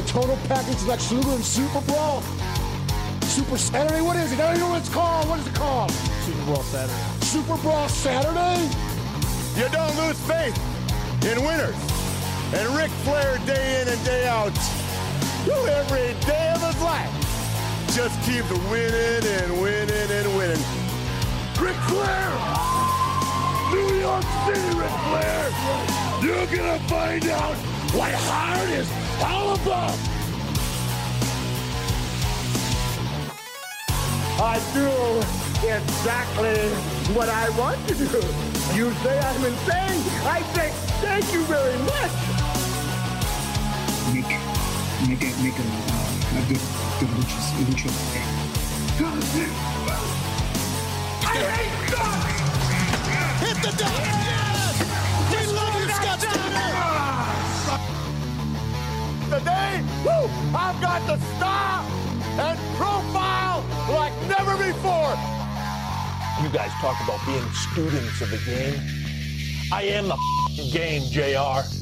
the total package Lex Luger and Super Brawl. Super Saturday? What is it? I don't even know what it's called. What is it called? Super Bowl Saturday. Super Brawl Saturday? You don't lose faith in winners. And Ric Flair, day in and day out, every day of his life, just keeps winning and winning and winning. Ric Flair! New York City, Ric Flair! You're gonna find out what hard is all about! I do exactly what I want to do. You say I'm insane. I say thank you very much. make make a make a uh, a good good luchas lucha. I hate guns! Hit the deck! Today, woo, I've got the star and profile like never before. You guys talk about being students of the game. I am the game, JR.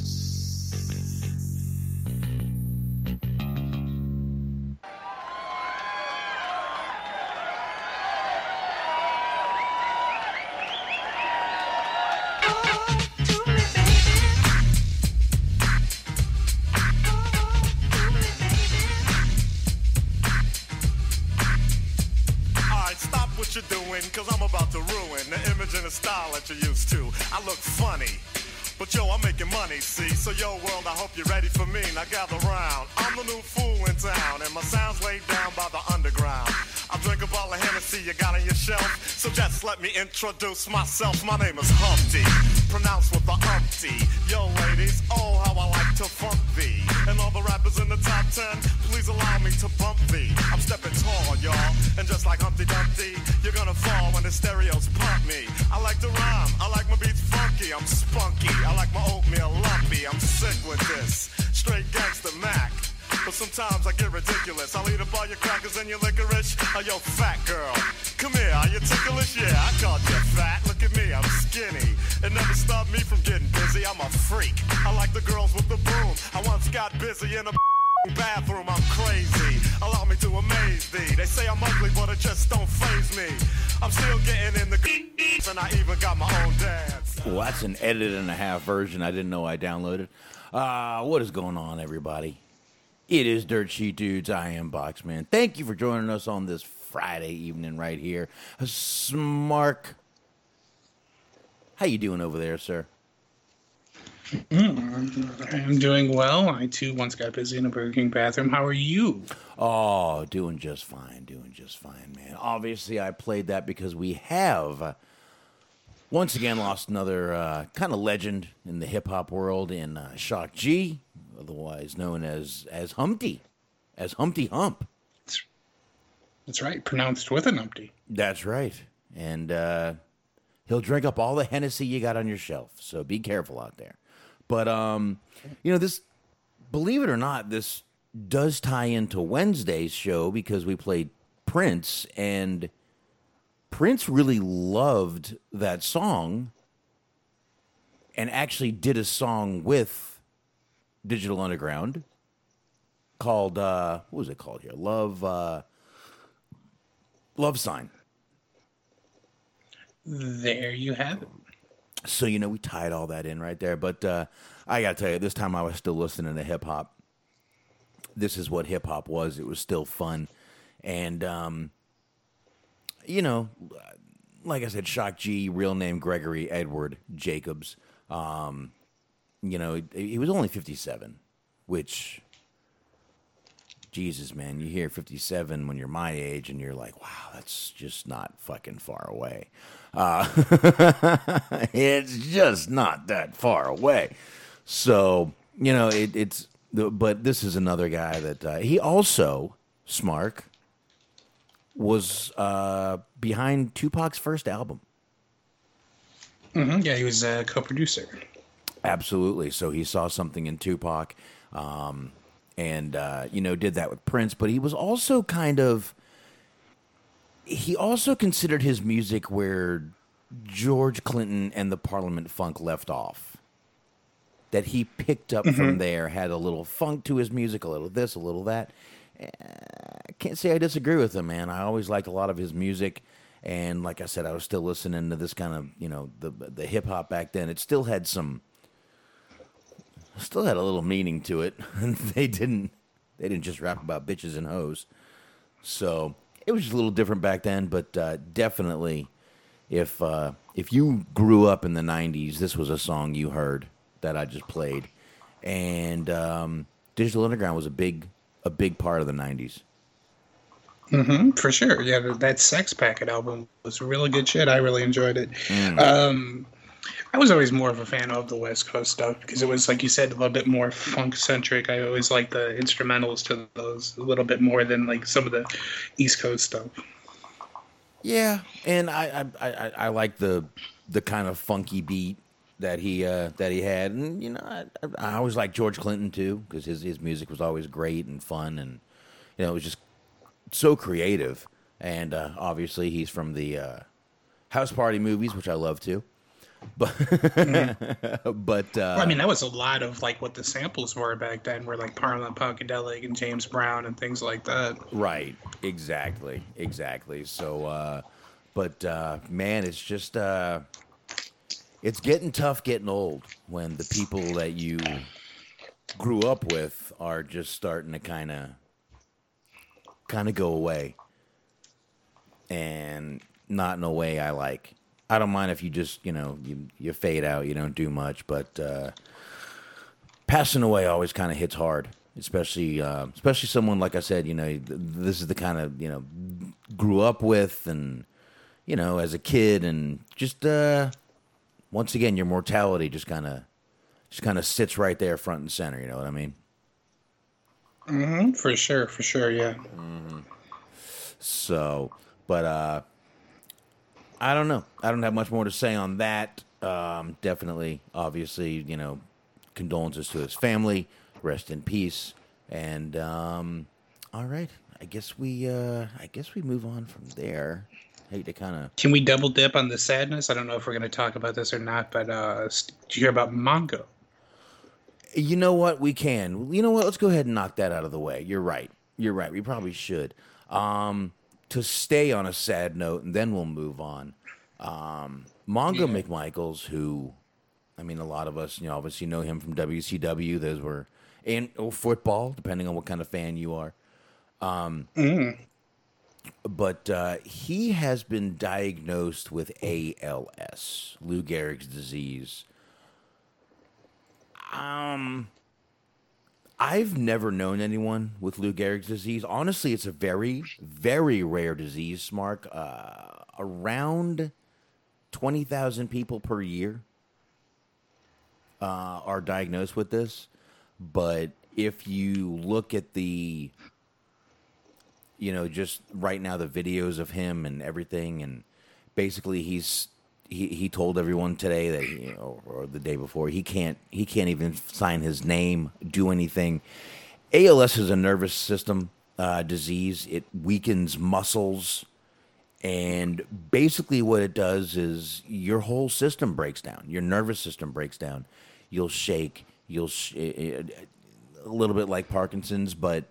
introduce myself. My name is Humpty, pronounced with the umpty. Yo, ladies, oh, how I like to funk thee. And all the rappers in the top ten, please allow me to bump thee. I'm stepping tall, y'all. And just like Humpty Dumpty, you're gonna fall when the stereos pump me. I like to rhyme, I like my beats funky, I'm spunky. I like my oatmeal lumpy, I'm sick with this. Straight gangster Mac. But sometimes I get ridiculous. I'll eat up all your crackers and your licorice. Oh, yo, fat girl. Come here, are you ticklish? Yeah, skinny. It never stopped me from getting busy. I'm a freak. I like the girls with the boom. I once got busy in a bathroom. I'm crazy. Allow me to amaze thee. They say I'm ugly, but it just don't phase me. I'm still getting in the and I even got my own dance. Well, that's an edit and a half version I didn't know I downloaded. Uh, what is going on, everybody? It is Dirt Sheet Dudes. I am Boxman. Thank you for joining us on this Friday evening right here. A Smark, how you doing over there, sir? I'm doing well. I too once got busy in a Burger King bathroom. How are you? Oh, doing just fine, doing just fine, man. Obviously, I played that because we have once again lost another uh, kind of legend in the hip hop world in uh, Shock G, otherwise known as as Humpty, as Humpty Hump. That's right, pronounced with an umpty. That's right, and uh, he'll drink up all the Hennessy you got on your shelf. So be careful out there. But um, you know this, believe it or not, this does tie into Wednesday's show because we played Prince and Prince really loved that song and actually did a song with Digital Underground called uh what was it called here? Love uh Love Sign. There you have it. So you know we tied all that in right there. But uh, I gotta tell you, this time I was still listening to hip hop. This is what hip hop was. It was still fun, and um, you know, like I said, Shock G, real name Gregory Edward Jacobs. Um, you know, he, he was only fifty seven, which Jesus, man, you hear 57 when you're my age and you're like, wow, that's just not fucking far away. Uh, it's just not that far away. So, you know, it, it's, but this is another guy that uh, he also, Smark, was uh, behind Tupac's first album. hmm Yeah, he was a co-producer. Absolutely. So he saw something in Tupac, um, and uh, you know did that with Prince. But he was also kind of he also considered his music where George Clinton and the Parliament Funk left off. That he picked up from mm-hmm. there, had a little funk to his music, a little this, a little that. I can't say I disagree with him, man. I always liked a lot of his music, and like I said, I was still listening to this kind of, you know, the the hip hop back then. It still had some, still had a little meaning to it. they didn't, they didn't just rap about bitches and hoes. So it was just a little different back then, but uh, definitely, if uh, if you grew up in the '90s, this was a song you heard that I just played, and um, Digital Underground was a big a big part of the '90s. hmm for sure. Yeah, that- that Sex Packet album was really good shit. I really enjoyed it. Um, I was always more of a fan of the West Coast stuff because it was, like you said, a little bit more funk centric. I always liked the instrumentals to those a little bit more than like some of the East Coast stuff. Yeah, and I I, I, I like the the kind of funky beat that he uh, that he had, and you know I, I always like George Clinton too because his his music was always great and fun, and you know it was just so creative. And uh, obviously he's from the uh, House Party movies, which I love too. But but uh, Well, I mean, that was a lot of like what the samples were back then, were like Parliament Funkadelic and James Brown and things like that. Right. Exactly. Exactly. So, uh, but uh, man, it's just uh, it's getting tough getting old when the people that you grew up with are just starting to kind of kind of go away, and not in a way I like. I don't mind if you just you know you you fade out, you don't do much, but uh, passing away always kind of hits hard, especially uh, especially someone like I said. You know, th- this is the kind of you know grew up with, and you know, as a kid, and just uh, once again, your mortality just kind of just kind of sits right there, front and center. You know what I mean? Mm-hmm, For sure, for sure, yeah. Mm-hmm. So, but uh, I don't know. I don't have much more to say on that. Um, definitely, obviously, you know, condolences to his family. Rest in peace. And um, all right, I guess we uh, I guess we move on from there. Hate to kind of Can we double dip on the sadness? I don't know if we're going to talk about this or not, but uh, did you hear about Mongo? You know what? We can. You know what? Let's go ahead and knock that out of the way. You're right. You're right. We probably should. Um, to stay on a sad note, and then we'll move on. Um, Mongo McMichaels, who, I mean, a lot of us, you know, obviously know him from WCW. Those were and or football, depending on what kind of fan you are. Um, but uh, he has been diagnosed with ALS, Lou Gehrig's disease. Um, I've never known anyone with Lou Gehrig's disease. Honestly, it's a very, very rare disease, Mark. Uh, around 20,000 people per year uh, are diagnosed with this. But if you look at the, you know, just right now, the videos of him and everything, and basically he's he, he told everyone today that or the day before he can't he can't even sign his name, do anything. ALS is a nervous system uh, disease. It weakens muscles, and basically what it does is your whole system breaks down. Your nervous system breaks down. You'll shake. You'll sh- a little bit like Parkinson's, but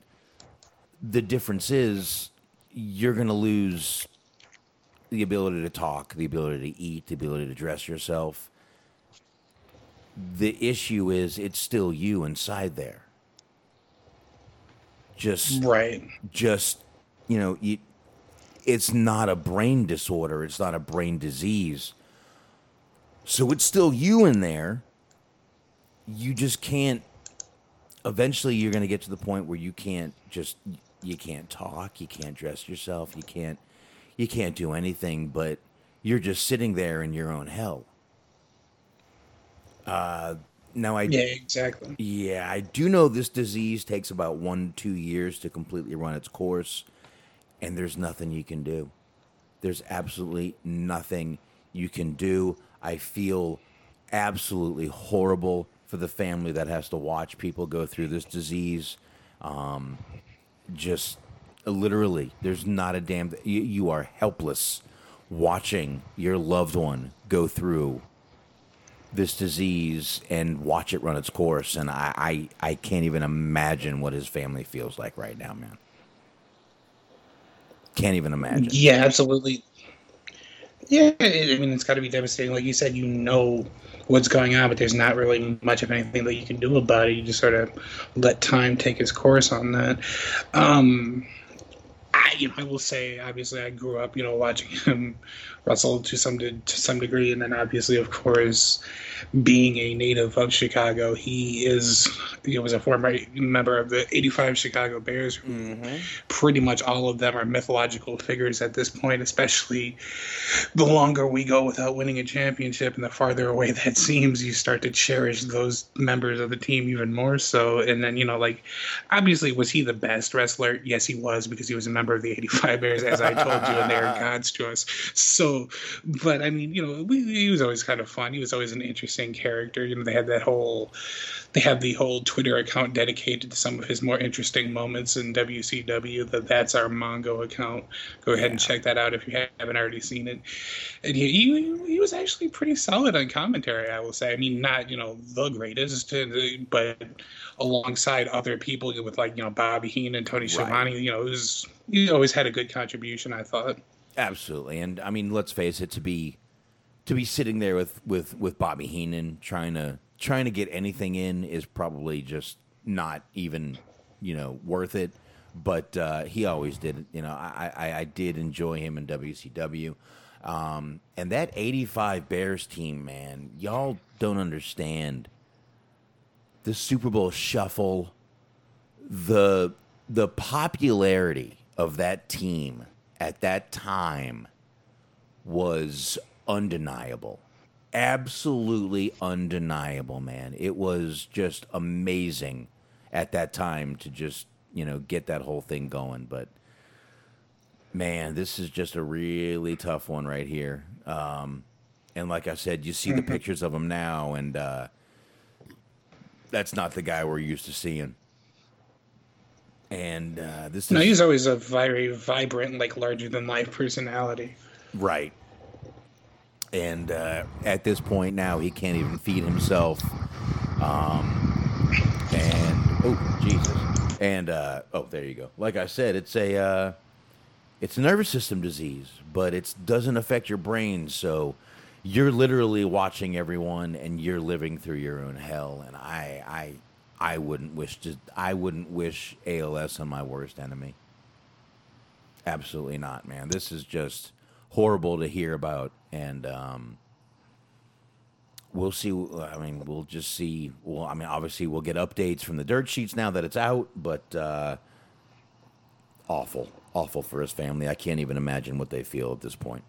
the difference is you're going to lose the ability to talk, the ability to eat, the ability to dress yourself. the issue is it's still you inside there. Just Right. just you know you, it's not a brain disorder it's not a brain disease so it's still you in there you just can't eventually you're going to get to the point where you can't just you can't talk you can't dress yourself you can't you can't do anything but you're just sitting there in your own hell uh now i Yeah, exactly. yeah, I do know this disease takes about one, two years to completely run its course, and there's nothing you can do. There's absolutely nothing you can do. I feel absolutely horrible for the family that has to watch people go through this disease. Um, just literally, there's not a damn. You, you are helpless watching your loved one go through this disease and watch it run its course. And I, I, I can't even imagine what his family feels like right now, man. Can't even imagine. Yeah, absolutely. Yeah, I I mean, it's got to be devastating. Like you said, you know what's going on, but there's not really much of anything that you can do about it. You just sort of let time take its course on that. Um, I, you know, I will say, obviously, I grew up, you know, watching him wrestle to some de- to some degree, and then obviously, of course, being a native of Chicago, he is he was a former member of the '85 Chicago Bears. Who Pretty much all of them are mythological figures at this point, especially the longer we go without winning a championship and the farther away that seems, you start to cherish those members of the team even more so. And then, you know, like, obviously, was he the best wrestler? Yes, he was because he was a member of the 85 Bears, as I told you, and they are gods to us. So, but I mean, you know, we, he was always kind of fun. He was always an interesting character. You know, they had that whole. They had the whole Twitter account dedicated to some of his more interesting moments in WCW. That that's our Mongo account. Go ahead and check that out if you haven't already seen it. And he, he he was actually pretty solid on commentary. I will say. I mean, not you know the greatest, but alongside other people with like you know Bobby Heenan, and Tony Schiavone. You know, was he always had a good contribution. I thought. Absolutely, and I mean, let's face it, to be to be sitting there with with with Bobby Heenan trying to trying to get anything in is probably just not even you know worth it. But uh, he always did. You know, I, I I did enjoy him in WCW. Um, and that 85 Bears team, man, y'all don't understand the Super Bowl shuffle, the the popularity of that team at that time was undeniable. Absolutely undeniable, man. It was just amazing at that time to just, you know, get that whole thing going, but man, this is just a really tough one right here. Um, and like I said, you see the pictures of them now, and uh, that's not the guy we're used to seeing. And uh, this No, is he's always a very vibrant, like larger than life personality. right. And uh, at this point now, he can't even feed himself. Um, and oh Jesus! And uh, oh, there you go. Like I said, it's a uh, it's a nervous system disease, but it doesn't affect your brain. So you're literally watching everyone, and you're living through your own hell. And I, I, I wouldn't wish to. I wouldn't wish ALS on my worst enemy. Absolutely not, man. This is just horrible to hear about, and um, we'll see. I mean, we'll just see. Well, I mean, obviously, we'll get updates from the dirt sheets now that it's out, but uh, awful, awful for his family. I can't even imagine what they feel at this point.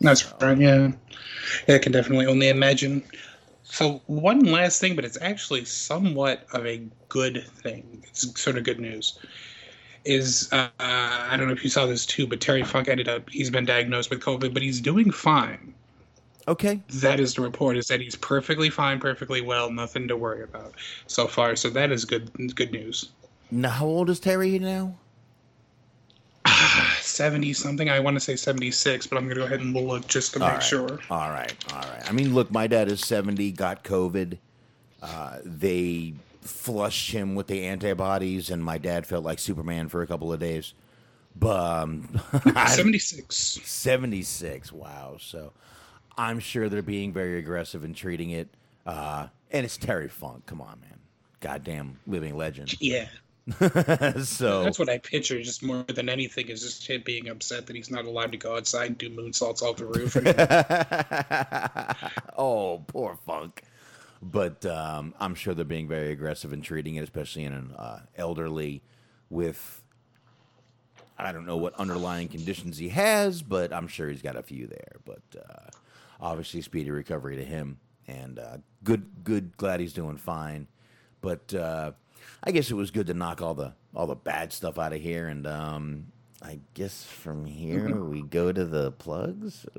That's right. Yeah, yeah, I can definitely only imagine. So one last thing, but it's actually somewhat of a good thing. It's sort of good news. Is uh, I don't know if you saw this too, but Terry Funk ended up. He's been diagnosed with COVID, but he's doing fine. Okay, That is the report. Is that he's perfectly fine, perfectly well, nothing to worry about so far. So that is good. Good news. now how old is Terry now? Seventy something. I want to say seventy six, but I'm gonna go ahead and look just to make All right. sure. All right, all right. I mean, look, my dad is 70, got COVID. Uh, they flushed him with the antibodies, and my dad felt like Superman for a couple of days. But um, Seventy six. 76, wow. So I'm sure they're being very aggressive in treating it. Uh, and it's Terry Funk. Come on, man. Goddamn living legend. Yeah. so That's what I picture, just more than anything, is just him being upset that he's not allowed to go outside and do moonsaults off the roof. oh, poor Funk. But um, I'm sure they're being very aggressive in treating it, especially in an uh, elderly with I don't know what underlying conditions he has, but I'm sure he's got a few there. But uh, obviously, speedy recovery to him, and uh, good, good. Glad he's doing fine. But uh, I guess it was good to knock all the all the bad stuff out of here, and um, I guess from here we go to the plugs.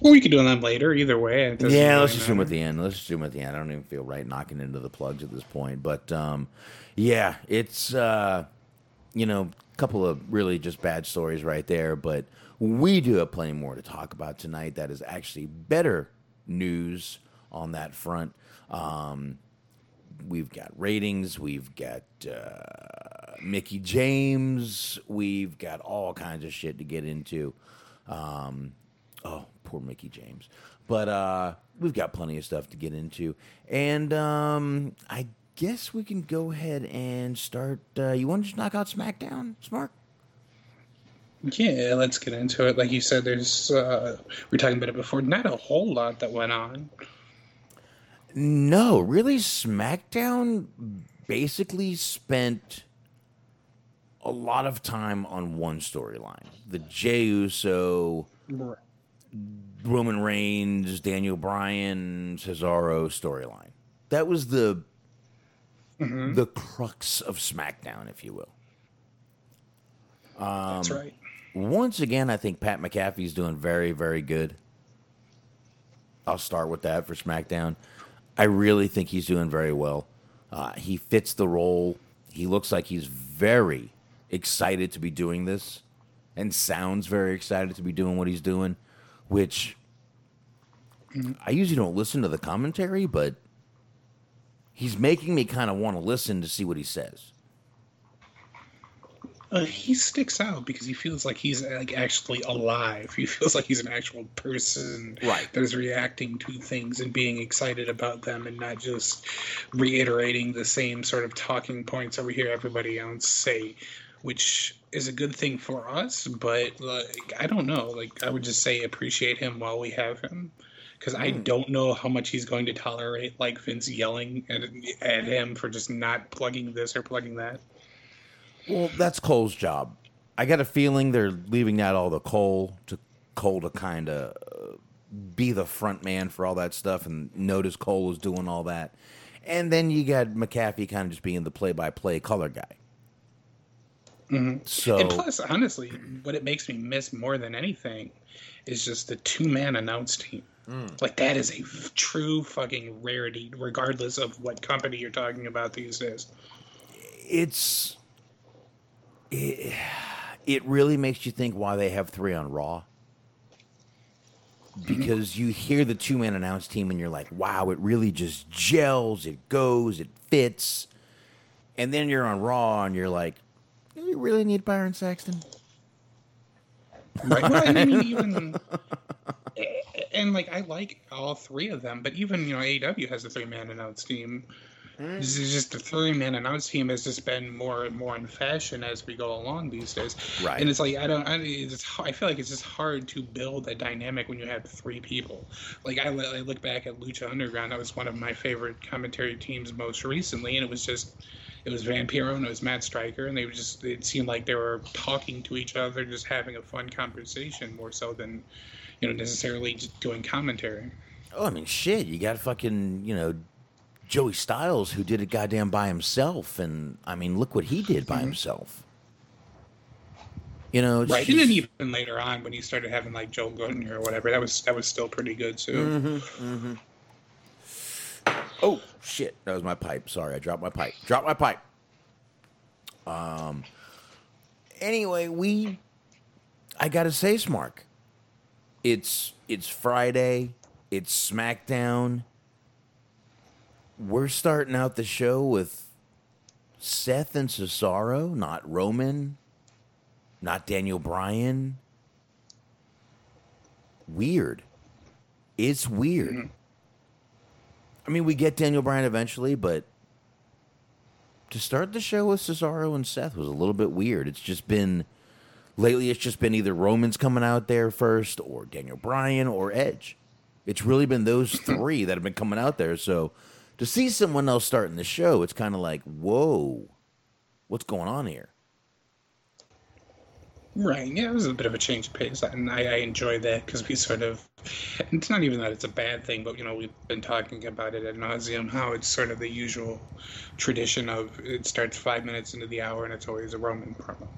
well, we could do them later, either way. Yeah, really let's them at the end. Let's them at the end. I don't even feel right knocking into the plugs at this point. But um, yeah, it's uh, you know a couple of really just bad stories right there. But we do have plenty more to talk about tonight. That is actually better news on that front. Um, we've got ratings. We've got uh, Mickie James. We've got all kinds of shit to get into. Um, oh, poor Mickie James. But uh, we've got plenty of stuff to get into, and um, I guess we can go ahead and start. Uh, you want to just knock out SmackDown, Smart? Yeah, let's get into it. Like you said, there's uh, we are talking about it before. Not a whole lot that went on. No, really, SmackDown basically spent a lot of time on one storyline: the Jey Uso, Roman Reigns, Daniel Bryan, Cesaro storyline. That was the mm-hmm. the crux of SmackDown, if you will. That's um, right. Once again, I think Pat McAfee's doing very, very good. I'll start with that for SmackDown. I really think he's doing very well. Uh, he fits the role. He looks like he's very excited to be doing this and sounds very excited to be doing what he's doing, which I usually don't listen to the commentary, but he's making me kind of want to listen to see what he says. Uh, he sticks out because he feels like he's like actually alive. He feels like he's an actual person Right. that is reacting to things and being excited about them, and not just reiterating the same sort of talking points over here everybody else say, which is a good thing for us. But like, I don't know. Like, I would just say appreciate him while we have him. Because I don't know how much he's going to tolerate, like Vince yelling at, at him for just not plugging this or plugging that. Well, that's Cole's job. I got a feeling they're leaving that all to Cole to Cole to kind of uh, be the front man for all that stuff and notice Cole is doing all that. And then you got McAfee kind of just being the play-by-play color guy. So And plus, honestly, what it makes me miss more than anything is just the two man announce team. Like that is a f- true fucking rarity, regardless of what company you're talking about these days. it's it, it really makes you think why they have three on Raw. Mm-hmm. Because you hear the two man announce team and you're like, wow, it really just gels, it goes, it fits. And then you're on Raw and you're like, do you really need Byron Saxton? Right? well, I mean, even eh, and like I like all three of them, but even you know AEW has a three man announce team. Hmm. This is just the three man announce team has just been more and more in fashion as we go along these days. Right. And it's like I don't. I, it's, I feel like it's just hard to build a dynamic when you have three people. Like I, I look back at Lucha Underground. That was one of my favorite commentary teams most recently, and it was just. It was Vampiro and it was Matt Striker, and they were just. It seemed like they were talking to each other, just having a fun conversation more so than, you know, necessarily just doing commentary. Oh, I mean, shit, you got fucking, you know, Joey Styles who did it goddamn by himself. And I mean, look what he did by mm-hmm. himself. You know, Right, and then even later on when he started having like Joe Gooden or whatever, that was that was still pretty good too. Mm-hmm, mm-hmm. Oh shit! That was my pipe. Sorry, I dropped my pipe. Dropped my pipe. Um. Anyway, we. I gotta say, Smark. It's it's Friday. It's SmackDown. We're starting out the show with Seth and Cesaro, not Roman, not Daniel Bryan. Weird. It's weird. Mm-hmm. I mean, we get Daniel Bryan eventually, but to start the show with Cesaro and Seth was a little bit weird. It's just been lately. It's just been either Roman's coming out there first, or Daniel Bryan, or Edge. It's really been those three that have been coming out there. So to see someone else starting the show, it's kind of like, whoa, what's going on here? Right. Yeah, it was a bit of a change of pace, and I, I enjoy that because we sort of. It's not even that it's a bad thing, but you know we've been talking about it ad nauseum. How it's sort of the usual tradition of it starts five minutes into the hour and it's always a Roman promo.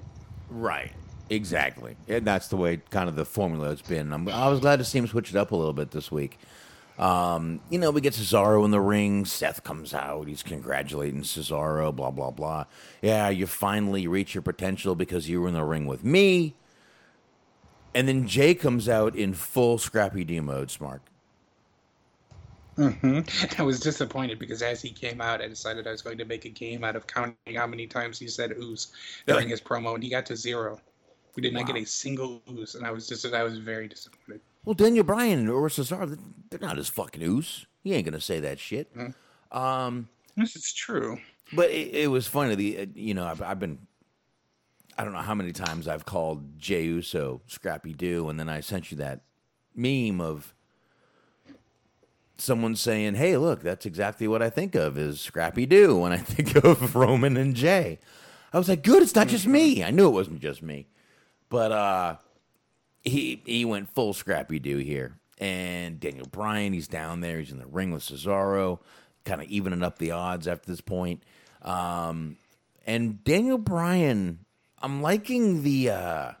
Right. Exactly. And that's the way kind of the formula has been. I'm, I was glad to see him switch it up a little bit this week. Um, you know, we get Cesaro in the ring. Seth comes out. He's congratulating Cesaro, blah, blah, blah. Yeah, you finally reach your potential because you were in the ring with me. And then Jey comes out in full Scrappy Doo mode, Smart. hmm I was disappointed because as he came out, I decided I was going to make a game out of counting how many times he said "ooze" during his promo, and he got to zero. We did not get a single ooze, and I was just I was very disappointed. Well, Daniel Bryan or Cesaro, they're not his fucking ooze. He ain't going to say that shit. Um, This is true. But it, it was funny. The uh, you know I've, I've been I don't know how many times I've called Jey Uso Scrappy Doo, and then I sent you that meme of someone saying, "Hey, look, that's exactly what I think of is Scrappy Doo when I think of Roman and Jey." I was like, "Good, it's not just me." I knew it wasn't just me, but uh, he he went full Scrappy Doo here. And Daniel Bryan, he's down there. He's in the ring with Cesaro, kind of evening up the odds after this point. Um, and Daniel Bryan, I'm liking the uh,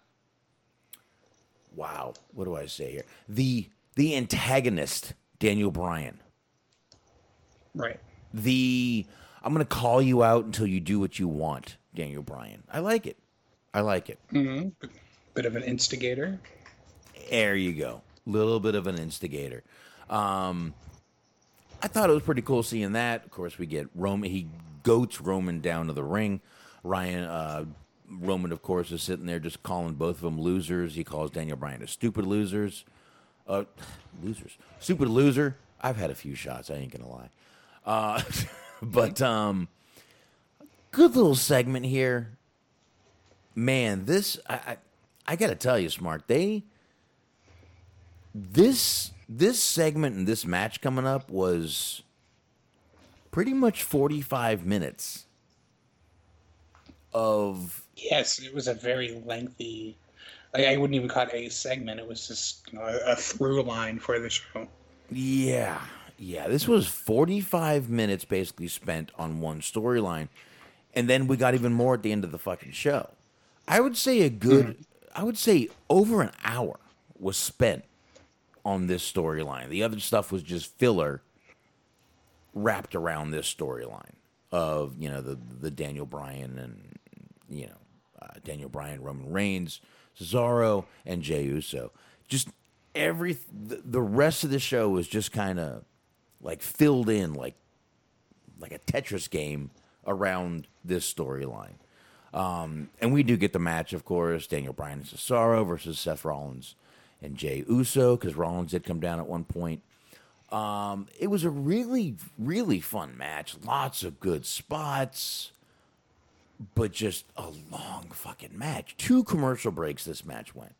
wow. What do I say here? The the antagonist, Daniel Bryan. Right. The I'm gonna call you out until you do what you want, Daniel Bryan. I like it. I like it. hmm Bit of an instigator. There you go. Little bit of an instigator. Um, I thought it was pretty cool seeing that. Of course, we get Roman. He goats Roman down to the ring. Ryan uh, Roman, of course, is sitting there just calling both of them losers. He calls Daniel Bryan a stupid losers. Uh, losers, stupid loser. I've had a few shots. I ain't gonna lie. Uh, but um, good little segment here. Man, this I, I I gotta tell you, Smart. They this this segment and this match coming up was pretty much 45 minutes of Yes, it was a very lengthy. I, I wouldn't even call it a segment. It was just you know, a, a through line for the show. yeah yeah this was 45 minutes basically spent on one storyline and then we got even more at the end of the fucking show i would say a good mm-hmm. I would say over an hour was spent on this storyline the other stuff was just filler wrapped around this storyline of you know the the Daniel Bryan and you know uh, Daniel Bryan, Roman Reigns, Cesaro, and Jey Uso. Just every the, the rest of the show was just kind of like filled in like like a Tetris game around this storyline. Um, and we do get the match, of course, Daniel Bryan and Cesaro versus Seth Rollins and Jey Uso, because Rollins did come down at one point. Um, it was a really, really fun match. Lots of good spots, but just a long fucking match. Two commercial breaks this match went.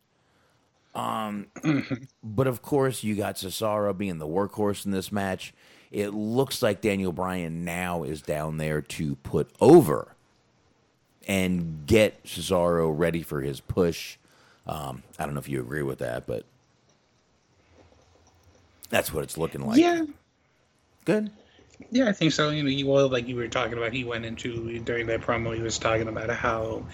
Um, but of course, you got Cesaro being the workhorse in this match. It looks like Daniel Bryan now is down there to put over and get Cesaro ready for his push. Um, I don't know if you agree with that, but that's what it's looking like. yeah, Good. Yeah, I think so. You know, he, well, like you were talking about, he went into during that promo. He was talking about how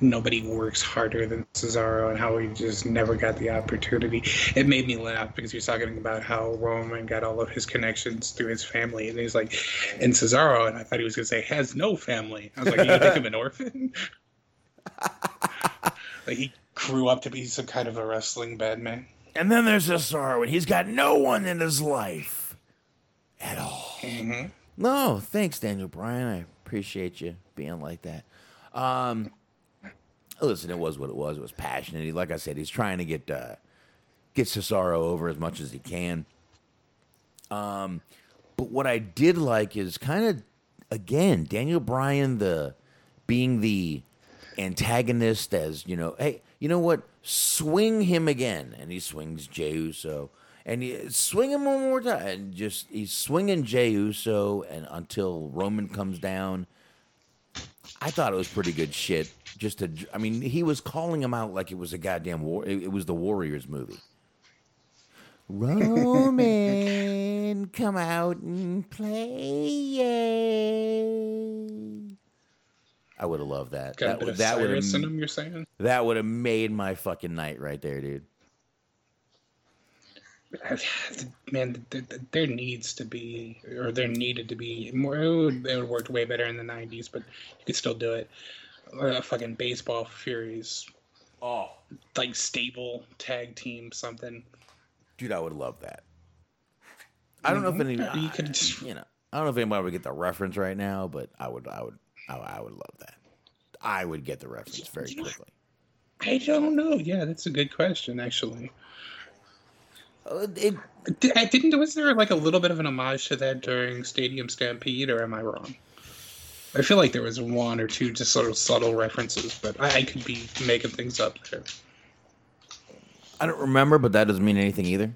nobody works harder than Cesaro and how he just never got the opportunity. It made me laugh because he was talking about how Roman got all of his connections through his family, and he's like, and Cesaro, and I thought he was going to say has no family. I was like, you think him an orphan? like he grew up to be some kind of a wrestling bad man. And then there's Cesaro, and he's got no one in his life at all. No, thanks, Daniel Bryan. I appreciate you being like that. Um, listen, it was what it was. It was passionate. He, like I said, he's trying to get uh, get Cesaro over as much as he can. Um, but what I did like is kind of again Daniel Bryan the being the antagonist as you know. Hey, you know what? Swing him again, and he swings Jey Uso, and he swing him one more time, and just he's swinging Jey Uso, and until Roman comes down. I thought it was pretty good shit. Just to, I mean, he was calling him out like it was a goddamn war. It, it was the Warriors movie. Roman, come out and play. I would have loved that. Got That would that would have you're saying? that would have made my fucking night right there, dude. Man, th- th- there needs to be, or there needed to be more. It would, it would have worked way better in the '90s, but you could still do it. Uh, fucking baseball furies, Oh, like stable tag team something. dude, I would love that. I don't know if any, You could just- you know, I don't know if anybody would get the reference right now, but I would, I would, I, I would love that. I would get the reference very quickly. I don't know. Yeah, that's a good question, actually. Uh, It, Di- I didn't. Was there like a little bit of an homage to that during Stadium Stampede, or am I wrong? I feel like there was one or two just sort of subtle references, but I, I could be making things up there. I don't remember, but that doesn't mean anything either.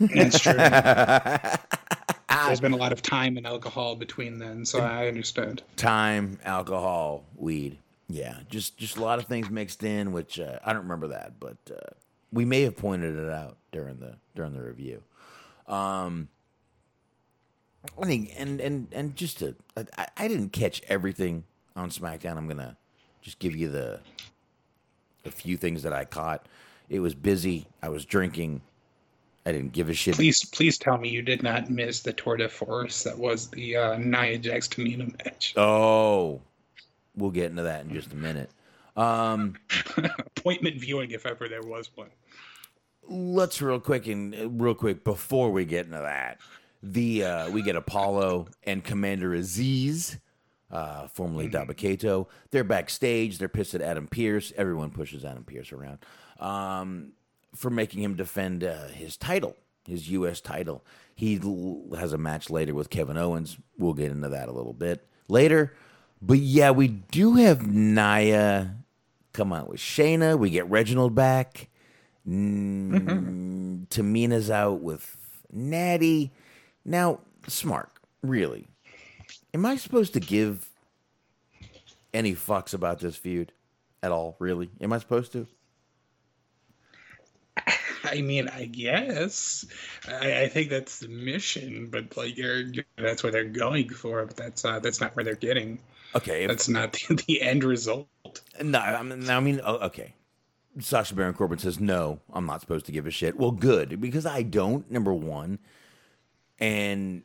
That's true. There's been a lot of time and alcohol between then, so I understand. Time, alcohol, weed. Yeah, just just a lot of things mixed in, which uh, I don't remember that, but uh, we may have pointed it out during the during the review. Um, I think, and and and just to, I, I didn't catch everything on SmackDown. I'm gonna just give you the a few things that I caught. It was busy. I was drinking. I didn't give a shit. Please, please tell me you did not miss the tour de force that was the uh, Nia Jax Tamina match. Oh, we'll get into that in just a minute. Um, Appointment viewing, if ever there was one. let's real quick and uh, real quick before we get into that, the uh, we get Apollo and Commander Aziz, uh, formerly Dabba-Kato. They're backstage. They're pissed at Adam Pearce. Everyone pushes Adam Pearce around um, for making him defend uh, his title, his U.S. title. He l- has a match later with Kevin Owens. We'll get into that a little bit later. But yeah, we do have Nia come out with Shayna. We get Reginald back. Mm, Tamina's out with Natty. Now, Smart, really, am I supposed to give any fucks about this feud at all? Really, am I supposed to? I mean, I guess. I, I think that's the mission, but like, you're, that's what they're going for. But that's uh, that's not where they're getting. Okay, if, That's not the, the end result. No, I mean, I mean, oh, okay. Sasha Baron Corbin says no. I'm not supposed to give a shit. Well, good because I don't. Number one, and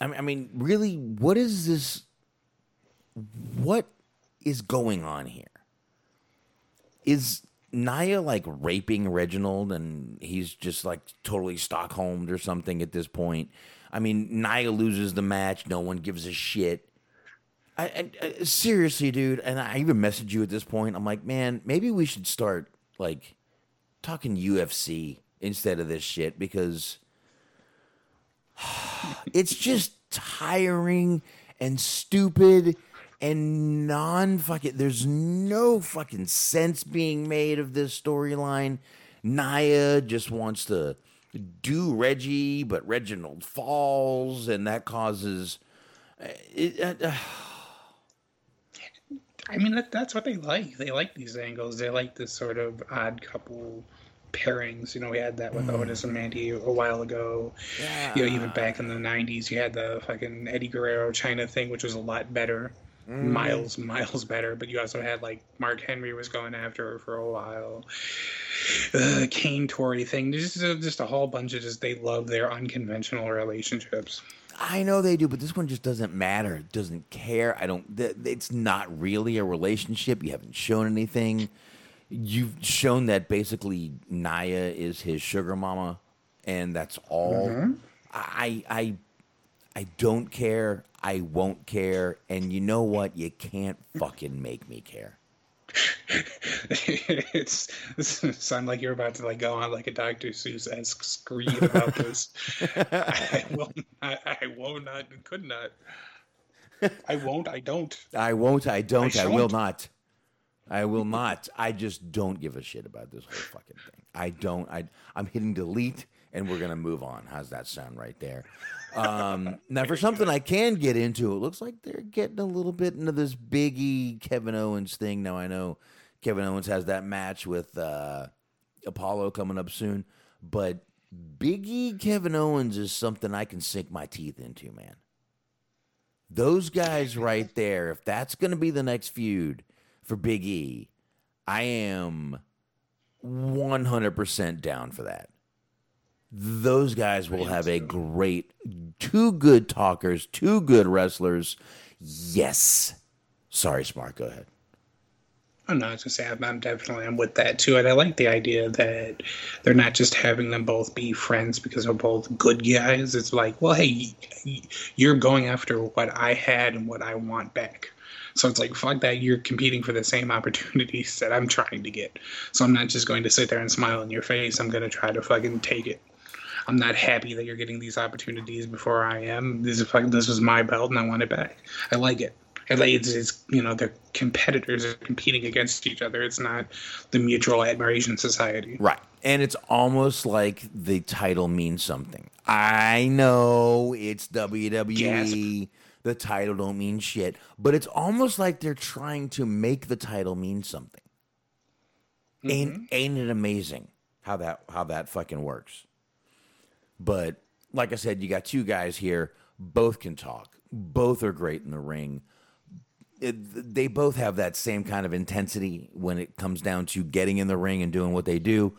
I mean, I mean, really, what is this? What is going on here? Is Nia like raping Reginald and he's just like totally Stockholmed or something at this point? I mean, Nia loses the match. No one gives a shit. I, I, seriously, dude, and I even messaged you at this point. I'm like, man, maybe we should start like talking UFC instead of this shit because it's just tiring and stupid and non fucking. There's no fucking sense being made of this storyline. Nia just wants to do Reggie, but Reginald falls, and that causes. It, uh, I mean, that, that's what they like. They like these angles. They like this sort of odd couple pairings. You know, we had that with Otis and Mandy a while ago. Yeah. You know, even back in the '90s, you had the fucking Eddie Guerrero Chyna thing, which was a lot better, miles, miles better. But you also had like Mark Henry was going after her for a while. Uh, Kane Tori thing. Just just a whole bunch of just they love their unconventional relationships. I know they do, but this one just doesn't matter. It doesn't care. I don't. th- It's not really a relationship. You haven't shown anything. You've shown that basically Nia is his sugar mama, and that's all. Mm-hmm. I, I, I don't care. I won't care. And you know what? You can't fucking make me care. it's this sound like you're about to like go on like a Dr. Seuss esque screed about this. I will not. I will not. Could not. I won't. I don't. I won't. I don't. I, will shan't. not. I will not. I just don't give a shit about this whole fucking thing. I don't. I. I'm hitting delete, and we're gonna move on. How's that sound right there? Um, now, for something I can get into, it looks like they're getting a little bit into this Biggie Kevin Owens thing. Now, I know Kevin Owens has that match with uh, Apollo coming up soon, but Biggie Kevin Owens is something I can sink my teeth into, man. Those guys right there, if that's going to be the next feud for Big E, I am 100% down for that. Those guys will have a great, two good talkers, two good wrestlers. Yes. Sorry, Smark. Go ahead. I'm not going to say I'm, I'm definitely I'm with that too, and I like the idea that they're not just having them both be friends because they're both good guys. It's like, well, hey, you're going after what I had and what I want back. So it's like, fuck that. You're competing for the same opportunities that I'm trying to get. So I'm not just going to sit there and smile in your face. I'm going to try to fucking take it. I'm not happy that you're getting these opportunities before I am. This is fucking, this was my belt and I want it back. I like it. I like it's, it's you know the competitors are competing against each other. It's not the mutual admiration society. Right. And it's almost like the title means something. I know it's WWE. Gasp. The title don't mean shit, but it's almost like they're trying to make the title mean something. Ain't mm-hmm. ain't it amazing how that how that fucking works? But like I said, you got two guys here. Both can talk. Both are great in the ring. It, they both have that same kind of intensity when it comes down to getting in the ring and doing what they do.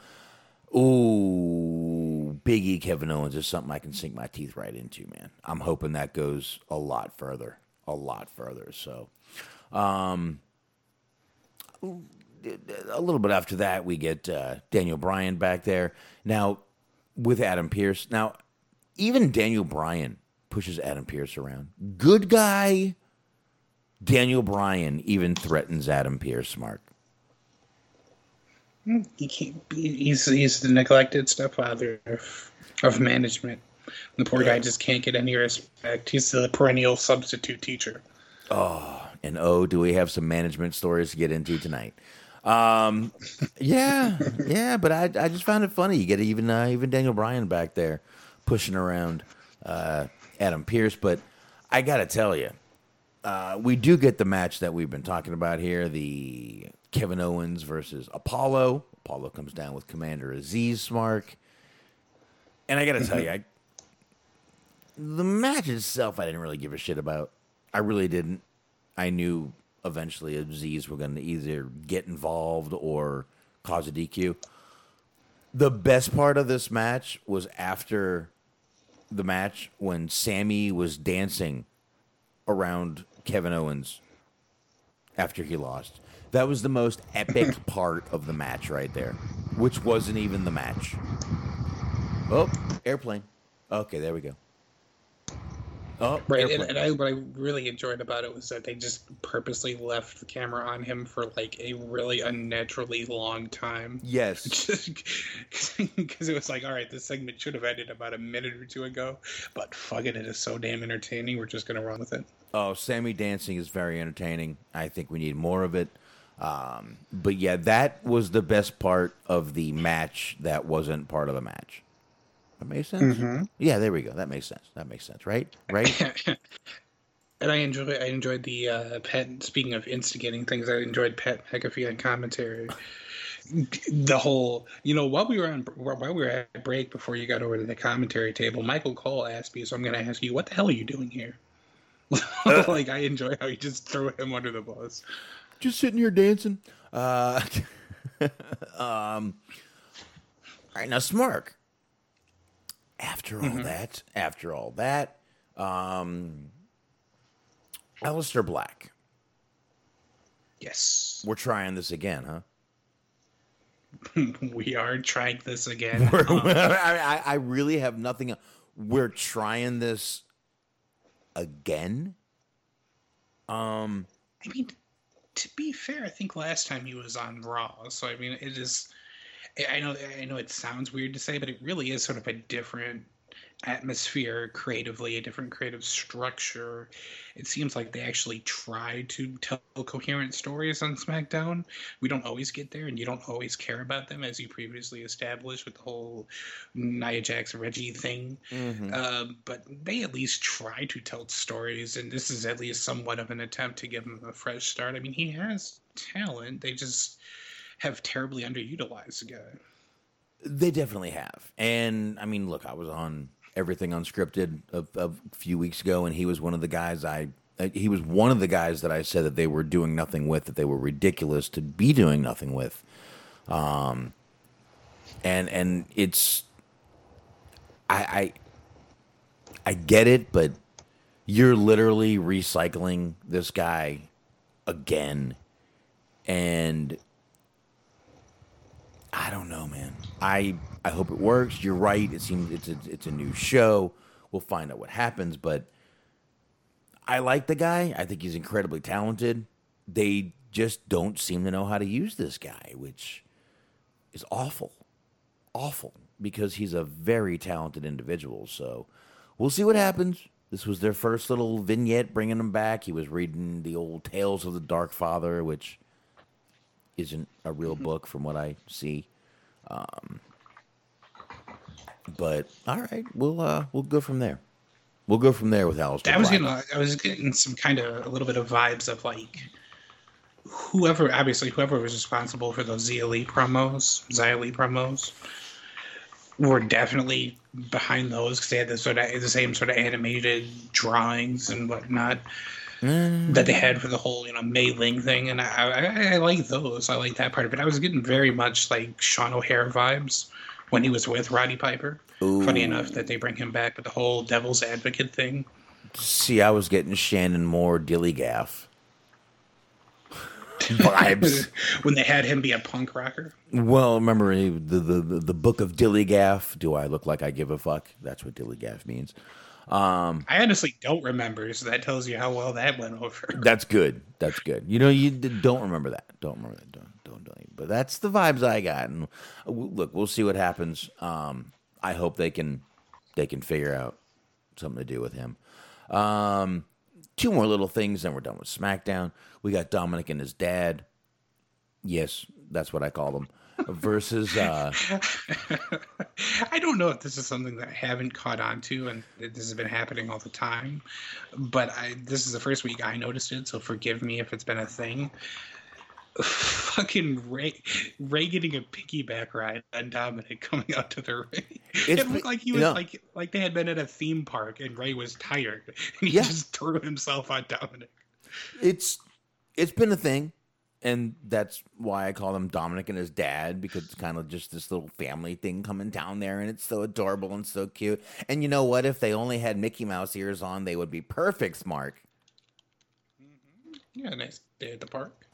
Ooh, Big E Kevin Owens is something I can sink my teeth right into, man. I'm hoping that goes a lot further, a lot further. So, um, a little bit after that, we get uh, Daniel Bryan back there now with Adam Pearce. Now, even Daniel Bryan pushes Adam Pearce around. Good guy. Daniel Bryan even threatens Adam Pearce, Mark. He can't be, he's he's the neglected stepfather of, of management. The poor guy just can't get any respect. He's the perennial substitute teacher. Oh, and oh, do we have some management stories to get into tonight? Um, yeah, yeah, but I, I just found it funny. You get even uh, even Daniel Bryan back there pushing around uh, Adam Pearce, but I gotta tell you, uh, we do get the match that we've been talking about here: the Kevin Owens versus Apollo. Apollo comes down with Commander Azeez Smark, and I gotta tell you, I, the match itself, I didn't really give a shit about. I really didn't. I knew eventually Azeez were going to either get involved or cause a DQ. The best part of this match was after the match when Sami was dancing around Kevin Owens after he lost. That was the most epic part of the match right there, which wasn't even the match. Oh, airplane. Okay, there we go. Oh, Right, and, and I, what I really enjoyed about it was that they just purposely left the camera on him for like a really unnaturally long time. yes. Just because it was like, all right, this segment should have ended about a minute or two ago, but fuck it, it is so damn entertaining. We're just gonna run with it. Oh, Sami dancing is very entertaining. I think we need more of it. Um, but yeah, that was the best part of the match that wasn't part of the match. That makes sense. Yeah, there we go. That makes sense. That makes sense. Right? Right? And I enjoy I enjoyed the uh, Pat. Speaking of instigating things, I enjoyed Pat McAfee on commentary. The whole, you know, while we were on while we were at break before you got over to the commentary table, Michael Cole asked me, so I'm going to ask you, what the hell are you doing here? like I enjoy how you just throw him under the bus. Just sitting here dancing. Uh, um, all right, now Smark. After all that, after all that, um, Aleister Black. Yes, We're trying this again, huh? we are trying this again. I, I I really have nothing. We're trying this again. Um, I mean, to be fair, I think last time he was on Raw, so I mean, it is. I know, I know, it sounds weird to say, but it really is sort of a different atmosphere creatively, a different creative structure. It seems like they actually try to tell coherent stories on SmackDown. We don't always get there, and you don't always care about them, as you previously established with the whole Nia Jax Reggie thing. Uh, but they at least try to tell stories, and this is at least somewhat of an attempt to give him a fresh start. I mean, he has talent. They just have terribly underutilized guy. They definitely have. And I mean, look, I was on everything unscripted a, a few weeks ago, and he was one of the guys I. uh, He was one of the guys that I said that they were doing nothing with, that they were ridiculous to be doing nothing with. Um, and and it's, I I, I get it, but you're literally recycling this guy again, and I don't know, man. I I hope it works. You're right. It seems it's a, it's a new show. We'll find out what happens, but I like the guy. I think he's incredibly talented. They just don't seem to know how to use this guy, which is awful. Awful because he's a very talented individual. So we'll see what happens. This was their first little vignette bringing him back. He was reading the old Tales of the Dark Father, which isn't a real book from what I see. Um, but all right, we'll uh, we'll go from there. We'll go from there with Aleister. I was getting, I was getting some kind of a little bit of vibes of like whoever, obviously whoever was responsible for those Xia Li promos, Xia Li promos, were definitely behind those because they had the sort of the same sort of animated drawings and whatnot Mm. that they had for the whole you know Mei Ling thing, and I, I I like those. I like that part of it. I was getting very much like Sean O'Haire vibes when he was with Roddy Piper. Funny enough that they bring him back with the whole devil's advocate thing. See, I was getting Shannon Moore dilly gaff vibes. when they had him be a punk rocker. well, remember the, the the the book of dilly gaff? Do I look like I give a fuck? That's what dilly gaff means. Um, I honestly don't remember, so that tells you how well that went over. That's good. That's good. You know, you don't remember that. Don't remember that. Don't don't don't. But that's the vibes I got. And look, we'll see what happens. Um, I hope they can they can figure out something to do with him. Um, two more little things, then we're done with SmackDown. We got Dominic and his dad. Yes, that's what I call them. Versus uh, I don't know if this is something that I haven't caught on to, and this has been happening all the time. But I, this is the first week I noticed it, so forgive me if it's been a thing. Fucking Rey, Rey getting a piggyback ride on Dominic coming out to the ring. It's it looked like he was yeah. like like they had been at a theme park and Rey was tired and he Yeah. just threw himself on Dominic. it's it's been a thing and that's why i call him dominic and his dad because it's kind of just this little family thing coming down there and it's so adorable and so cute. And you know what? If they only had mickey mouse ears on they would be perfect mark. Yeah, nice day at the park.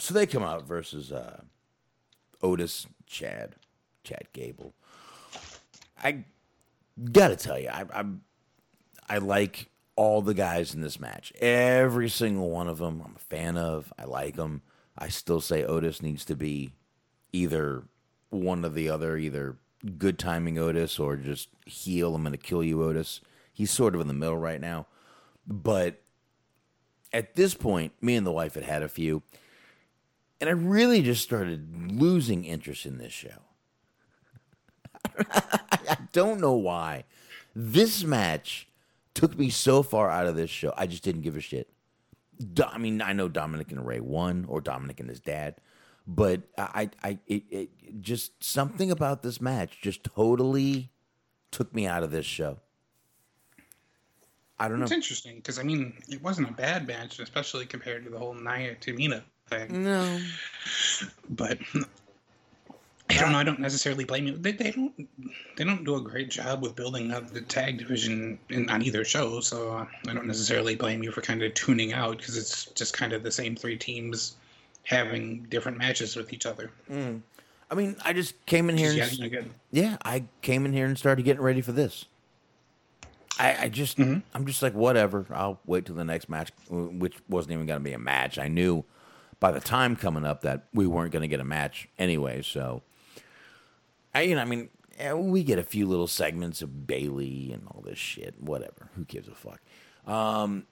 so they come out versus uh otis chad chad gable. I gotta tell you i i, I like all the guys in this match. Every single one of them i'm a fan of. I like them. I still say otis needs to be either one or the other either good timing otis or just heel i'm gonna kill you otis. He's sort of in the middle right now. But at this point me and the wife had had a few and I really just started losing interest in this show. I don't know why. This match took me so far out of this show. I just didn't give a shit. Do- I mean, I know Dominic and Rey won, or Dominic and his dad, but I, I, it, it just something about this match just totally took me out of this show. I don't know. It's interesting because I mean it wasn't a bad match, especially compared to the whole Nia Tamina thing. No. But I don't know. I don't necessarily blame you. They, they don't. They don't do a great job with building up the tag division in, on either show. So I don't necessarily blame you for kind of tuning out because it's just kind of the same three teams having different matches with each other. Mm. I mean, I just came in here and Yeah, s- you know, good. yeah, I came in here and started getting ready for this. I, I just, mm-hmm. I'm just like, whatever. I'll wait till the next match, which wasn't even going to be a match. I knew by the time coming up that we weren't going to get a match anyway. So, I, you know, I mean, eh, we get a few little segments of Bayley and all this shit. Whatever. Who gives a fuck? Um,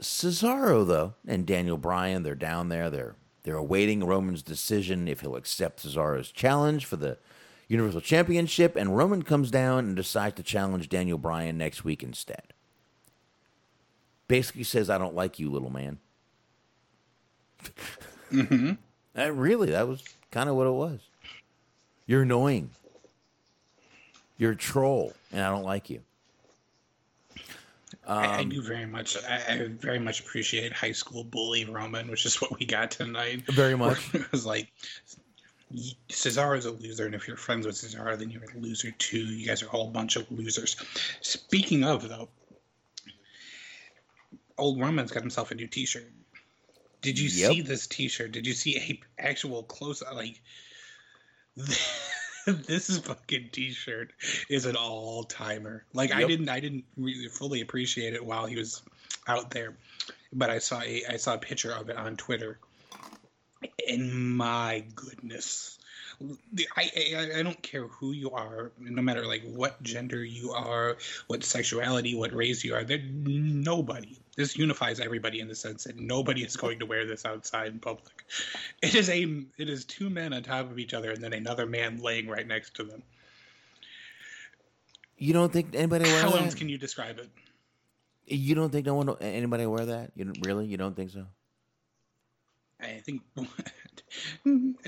Cesaro though, and Daniel Bryan, they're down there. They're they're awaiting Roman's decision if he'll accept Cesaro's challenge for the Universal Championship, and Roman comes down and decides to challenge Daniel Bryan next week instead. Basically says, "I don't like you, little man." mm-hmm. That really, that was kind of what it was. You're annoying. You're a troll, and I don't like you. I, I um, do very much. I, I very much appreciate high school bully Roman, which is what we got tonight. Very much. It was like Cesaro's a loser, and if you're friends with Cesaro, then you're a loser too. You guys are all a bunch of losers. Speaking of though, old Roman's got himself a new T-shirt. Did you Yep. see this T-shirt? Did you see a actual close like? this fucking T-shirt is an all-timer. Like I didn't, I didn't really fully appreciate it while he was out there, but I saw a, I saw a picture of it on Twitter, and my goodness, I, I I don't care who you are, no matter like what gender you are, what sexuality, what race you are. There nobody. This unifies everybody in the sense that nobody is going to wear this outside in public. It is a it is two men on top of each other and then another man laying right next to them. You don't think anybody wear How that? else can you describe it? You don't think no one, anybody wear that? You don't, really? You don't think so? I think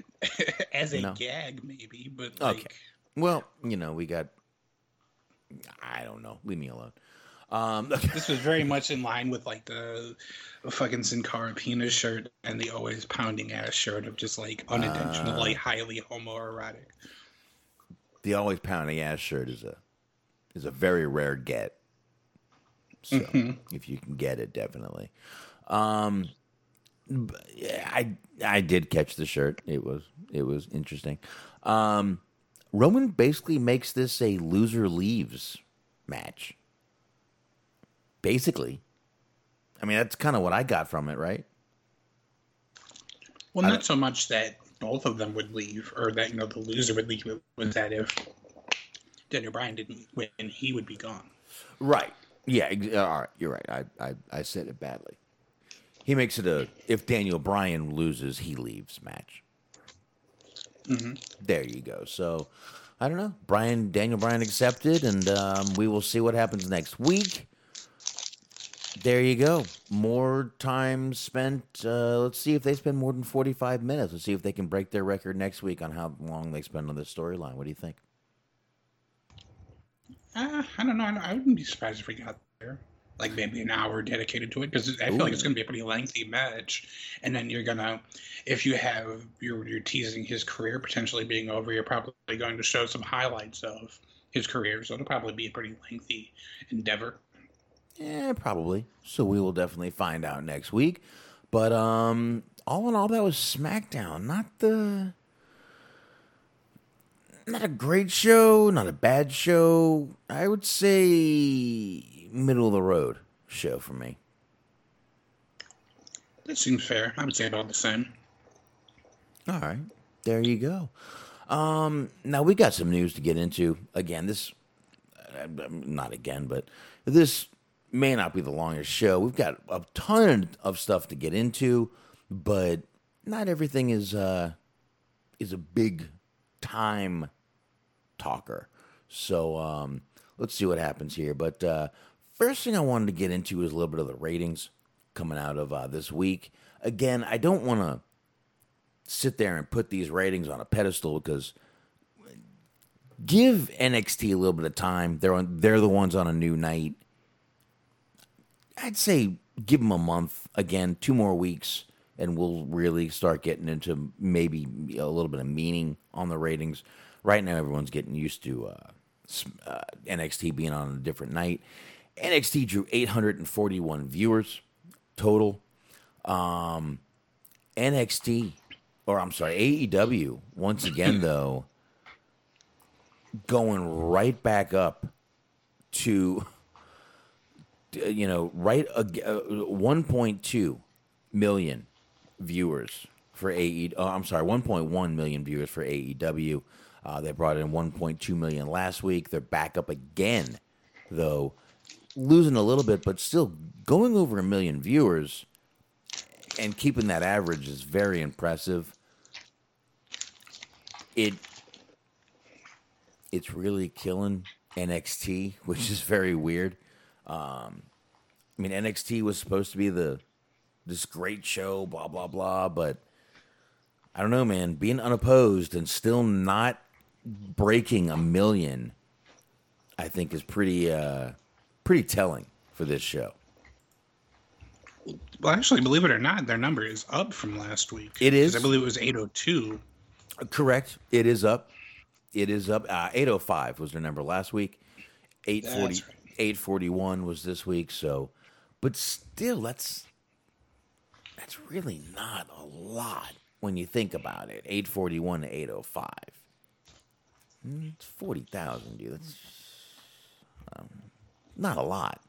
as a No. gag maybe, but Okay. like Well, you know, we got. I don't know. Leave me alone. Um, this was very much in line with like the fucking Sin Cara penis shirt and the always pounding ass shirt of just like Uh. unintentionally highly homoerotic. the always pounding ass shirt is a is a very rare get. So if you can get it, definitely. Um, I I did catch the shirt. It was it was interesting. Um, Roman basically makes this a loser leaves match. Basically, I mean that's kind of what I got from it, right? Well, not so much that both of them would leave, or that you know the loser would leave. It was that if Daniel Bryan didn't win, he would be gone. Right. Yeah. uh, All right. You're right. I, I I said it badly. He makes it a if Daniel Bryan loses, he leaves match. There you go. So I don't know. Brian Daniel Bryan accepted, and um, we will see what happens next week. There you go. More time spent. Uh, let's see if they spend more than forty five minutes. Let's see if they can break their record next week on how long they spend on this storyline. What do you think? Uh, I don't know. I I wouldn't be surprised if we got there. Like maybe an hour dedicated to it because I feel like it's going to be a pretty lengthy match, and then you're gonna, if you have you're you're teasing his career potentially being over, you're probably going to show some highlights of his career, so it'll probably be a pretty lengthy endeavor. Yeah, probably. So we will definitely find out next week. But um all in all that was SmackDown. Not the not a great show, not a bad show. I would say middle of the road show for me. That seems fair. I would say about the same. All right. There you go. Um, now we got some news to get into. Again, this uh, not again, but this may not be the longest show. We've got a ton of stuff to get into, but not everything is uh is a big time talker. So um let's see what happens here. But uh first thing I wanted to get into is a little bit of the ratings coming out of uh, this week. Again, I don't want to sit there and put these ratings on a pedestal because give NXT a little bit of time. They're on, they're the ones on a new night. I'd say give them a month again, two more weeks, and we'll really start getting into maybe a little bit of meaning on the ratings. Right now, everyone's getting used to uh, uh, NXT being on a different night. NXT drew 841 viewers total. Um, NXT, or I'm sorry, AEW, once again, though, going right back up to, you know, right uh, 1.2 million viewers for AE. Oh, I'm sorry, 1.1 million viewers for AEW. Uh, they brought in 1.2 million last week. They're back up again, though, losing a little bit, but still going over a million viewers and keeping that average is very impressive. It it's really killing NXT, which is very weird. Um, I mean, NXT was supposed to be the this great show, blah blah blah, but I don't know, man. Being unopposed and still not breaking a million, I think is pretty uh, pretty telling for this show. Well, actually, believe it or not, their number is up from last week. It is. I believe it was 802. Correct. It is up. It is up. Uh, 805 was their number last week. 840, That's right. 841 was this week. So, but still, that's that's really not a lot when you think about it. 841 to 805. Hmm, It's 40,000, dude. That's um, not a lot.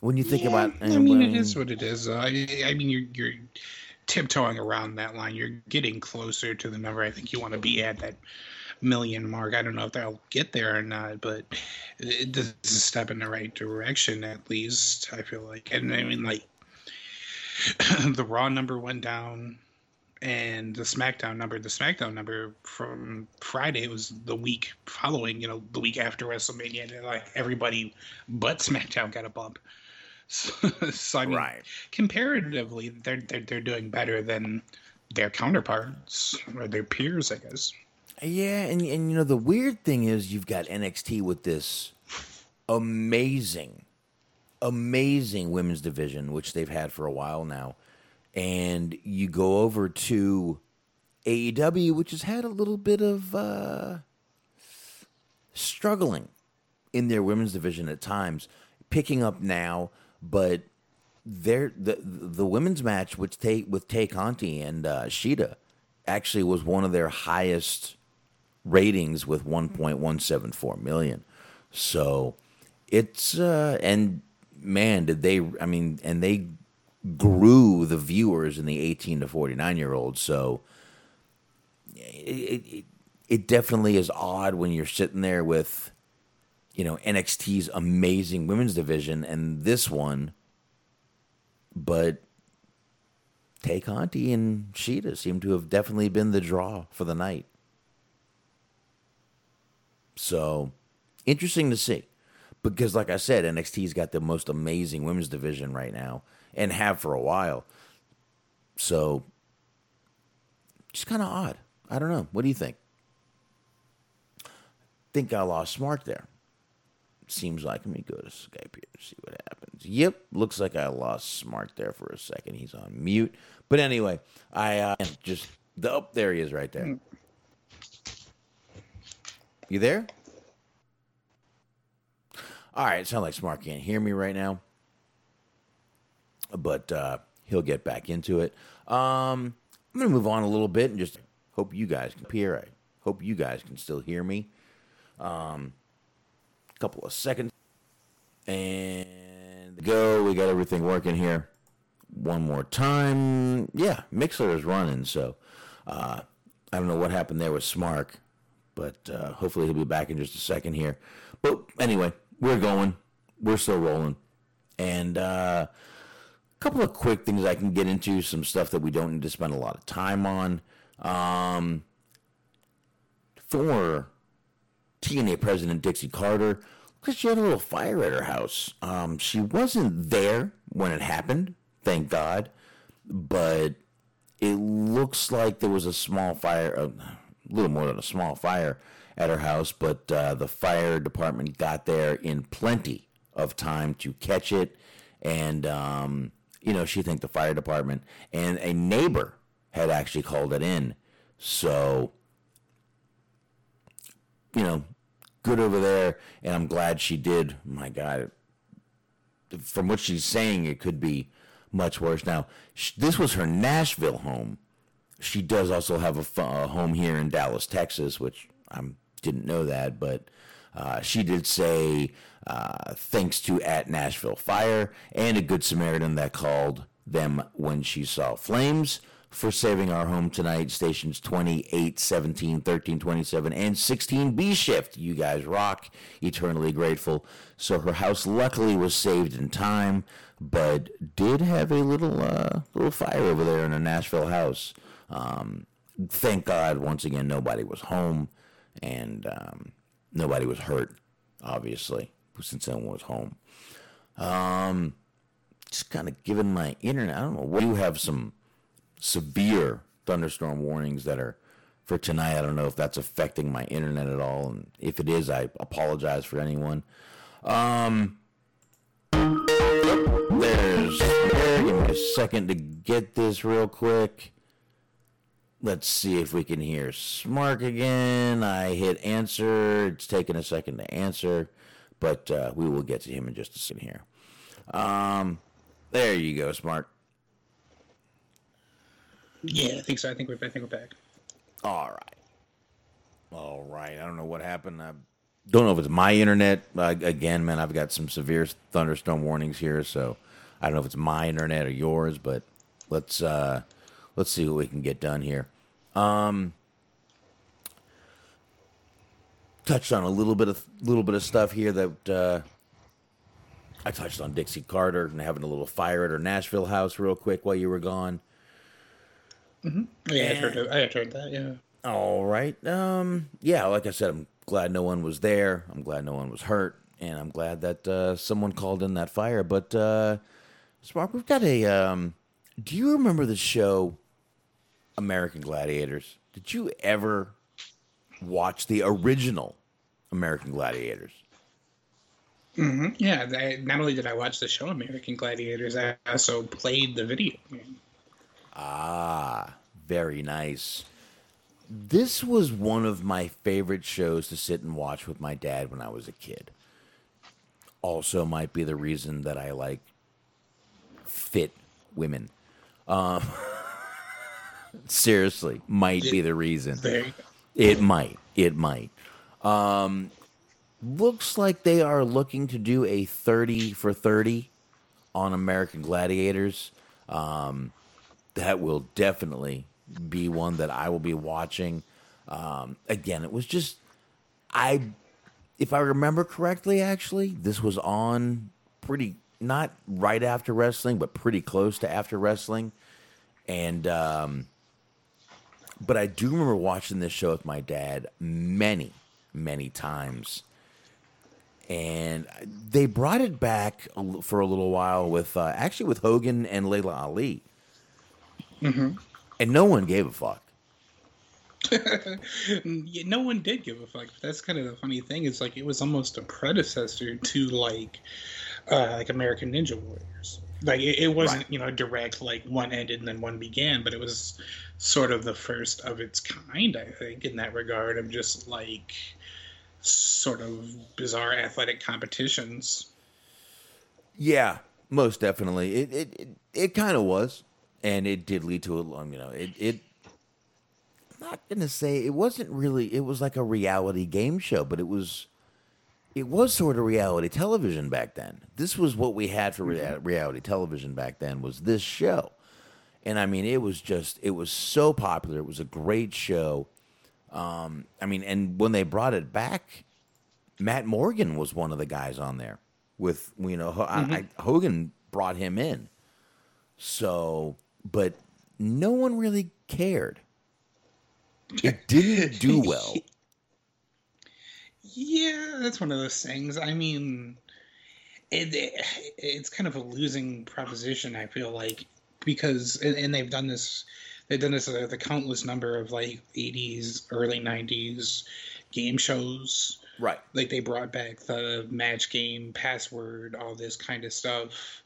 When you think about, I mean, it is what it is. Uh, I, I mean, you're, you're tiptoeing around that line. You're getting closer to the number I think you want to be at that million mark. I don't know if they'll get there or not, but it, this is a step in the right direction at least. I feel like, and I mean, like the Raw number went down. And the SmackDown number, the SmackDown number from Friday was the week following, you know, the week after WrestleMania. And like everybody but SmackDown got a bump. So, so I mean, Right. comparatively, they're, they're they're doing better than their counterparts or their peers, I guess. Yeah, and and you know the weird thing is you've got NXT with this amazing, amazing women's division, which they've had for a while now, and you go over to AEW, which has had a little bit of uh, struggling in their women's division at times, picking up now, but their the the women's match with Tay with Tay Conti and uh, Shida actually was one of their highest ratings with 1.174 million. So it's uh and man did they I mean and they grew the viewers in the 18 to 49 year olds. So it, it it definitely is odd when you're sitting there with you know NXT's amazing women's division and this one but Tay Conti and Shida seem to have definitely been the draw for the night. So interesting to see. Because like I said, NXT's got the most amazing women's division right now and have for a while. So just kind of odd. I don't know. What do you think? Think I lost Smark there. Seems like let me go to Skype here to see what happens. Yep, looks like I lost Smark there for a second. He's on mute. But anyway, I uh, just oh, there he is right there. You there? All right, it sounds like Smark can't hear me right now, but uh, he'll get back into it. Um, I'm gonna move on a little bit and just hope you guys can hear. I hope you guys can still hear me. Um, a couple of seconds, and go. We got everything working here. One more time. Yeah, Mixler is running, so uh, I don't know what happened there with Smark, but uh, hopefully he'll be back in just a second here. But anyway, we're going. We're still rolling. And uh, a couple of quick things I can get into, some stuff that we don't need to spend a lot of time on. Um, for TNA President Dixie Carter, because she had a little fire at her house. Um, she wasn't there when it happened, thank God, but it looks like there was a small fire, a little more than a small fire at her house, but uh, the fire department got there in plenty of time to catch it. And, um, you know, she thanked the fire department, and a neighbor had actually called it in. So, you know, good over there, and I'm glad she did. My God, from what she's saying, it could be much worse. Now, this was her Nashville home. She does also have a home here in Dallas, Texas, which I didn't know that, but Uh, she did say uh, thanks to at Nashville Fire and a Good Samaritan that called them when she saw flames for saving our home tonight. Stations 28, 17, 13, 27, and 16 B shift. You guys rock. Eternally grateful. So her house luckily was saved in time, but did have a little uh, little fire over there in a Nashville house. Um, thank God, once again, nobody was home and um, nobody was hurt, obviously, since no one was home. Um, just kind of given my internet, I don't know. We have some severe thunderstorm warnings that are for tonight. I don't know if that's affecting my internet at all, and if it is, I apologize for anyone. Um, there's there. Give me a second to get this real quick. Let's see if we can hear Smark again. I hit answer. It's taking a second to answer, but uh, we will get to him in just a second here. Um, there you go, Smark. Yeah, I think so. I think we're I think we're back. All right. All right. I don't know what happened. I don't know if it's my internet. Uh, again, man, I've got some severe thunderstorm warnings here, so I don't know if it's my internet or yours, but let's uh let's see what we can get done here. Um touched on a little bit of little bit of stuff here that uh I touched on Dixie Carter and having a little fire at her Nashville house real quick while you were gone. Yeah, I heard, I heard that. Yeah. All right. Um. Yeah. Like I said, I'm glad no one was there. I'm glad no one was hurt, and I'm glad that uh, someone called in that fire. But uh, Spark, we've got a. Um, do you remember the show American Gladiators? Did you ever watch the original American Gladiators? Yeah. I, not only did I watch the show American Gladiators, I also played the video game. Ah, very nice. This was one of my favorite shows to sit and watch with my dad when I was a kid. Also, might be the reason that I like fit women. Um, seriously, might be the reason. It might. It might. Um, looks like they are looking to do a 30 for 30 on American Gladiators. Um, that will definitely be one that I will be watching. Um, again, it was just, I, if I remember correctly, actually, this was on pretty, not right after wrestling, but pretty close to after wrestling. And, um, but I do remember watching this show with my dad many, many times. And they brought it back for a little while with uh, actually with Hogan and Laila Ali, and no one gave a fuck. Yeah, no one did give a fuck. That's kind of the funny thing. It's like it was almost a predecessor to like, uh, like American Ninja Warriors. Like it, it wasn't Right. you know direct like one ended and then one began, but it was sort of the first of its kind. I think in that regard of just like sort of bizarre athletic competitions. Yeah, most definitely. It it it, it kind of was, and it did lead to a um, you know it it. I'm not gonna say it wasn't really. It was like a reality game show, but it was. It was sort of reality television back then. This was what we had for rea- reality television back then. Was this show, and I mean, it was just it was so popular. It was a great show. Um, I mean, and when they brought it back, Matt Morgan was one of the guys on there. With you know, Ho- I, I, Hogan brought him in. So, but no one really cared. It didn't do well. Yeah, that's one of those things. I mean, it, it it's kind of a losing proposition. I feel like because and, and they've done this, they've done this uh, the countless number of like '80s, early '90s game shows. Right. Like they brought back the match game, password, all this kind of stuff.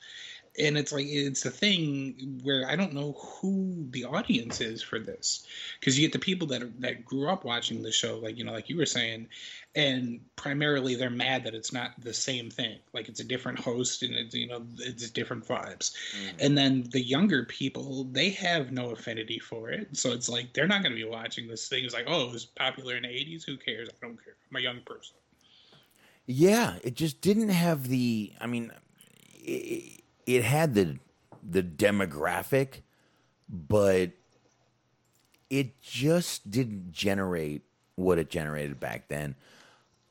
And it's like it's a thing where I don't know who the audience is for this, because you get the people that that grew up watching the show, like you know, like you were saying, and primarily they're mad that it's not the same thing. Like it's a different host and it's you know it's different vibes. Mm. And then the younger people, they have no affinity for it, so it's like they're not going to be watching this thing. It's like, oh, it was popular in the '80s. Who cares? I don't care. I'm a young person. Yeah, it just didn't have the. I mean, it, it had the the demographic, but it just didn't generate what it generated back then.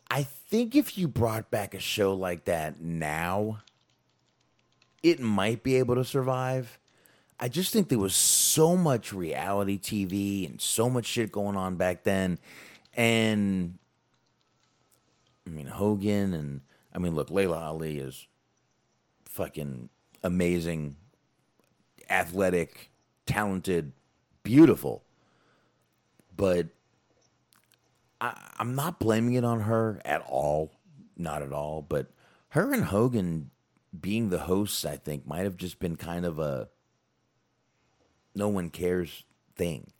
I think if you brought back a show like that now, it might be able to survive. I just think there was so much reality TV and so much shit going on back then. And I mean, Hogan and I mean, look, Laila Ali is fucking amazing, athletic, talented, beautiful. But I, I'm not blaming it on her at all. Not at all. But her and Hogan being the hosts, I think, might have just been kind of a no one cares thing.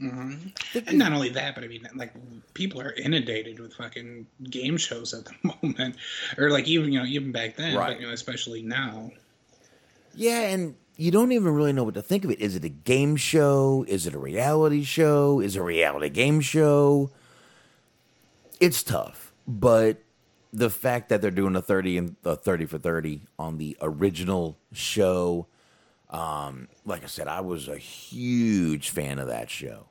And not only that, but I mean, like people are inundated with fucking game shows at the moment, or like even you know even back then, Right. but you know especially now. Yeah, and you don't even really know what to think of it. Is it a game show? Is it a reality show? Is it a reality game show? It's tough, but the fact that they're doing a thirty and a thirty for thirty on the original show, um, like I said, I was a huge fan of that show.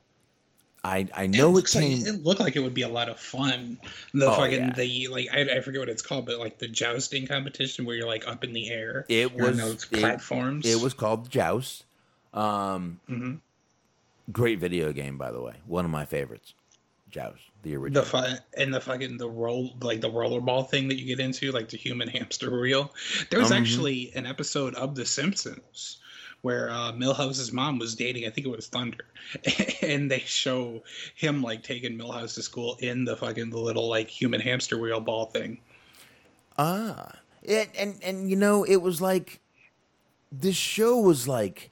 I I know it, looks like- it looked like it would be a lot of fun. The Oh, fucking yeah. the like I, I forget what it's called, but like the jousting competition where you're like up in the air. It was those it- platforms. It, was called Joust. Um, Mm-hmm. Great video game, by the way. One of my favorites. Joust, the original. the fu- and the fucking the roll like the rollerball thing that you get into, like the human hamster wheel. There was Mhm. actually an episode of The Simpsons where uh, Milhouse's mom was dating, I think it was Thunder, and they show him like taking Milhouse to school in the fucking the little like human hamster wheel ball thing. Ah, and, and and you know, it was like this show was like,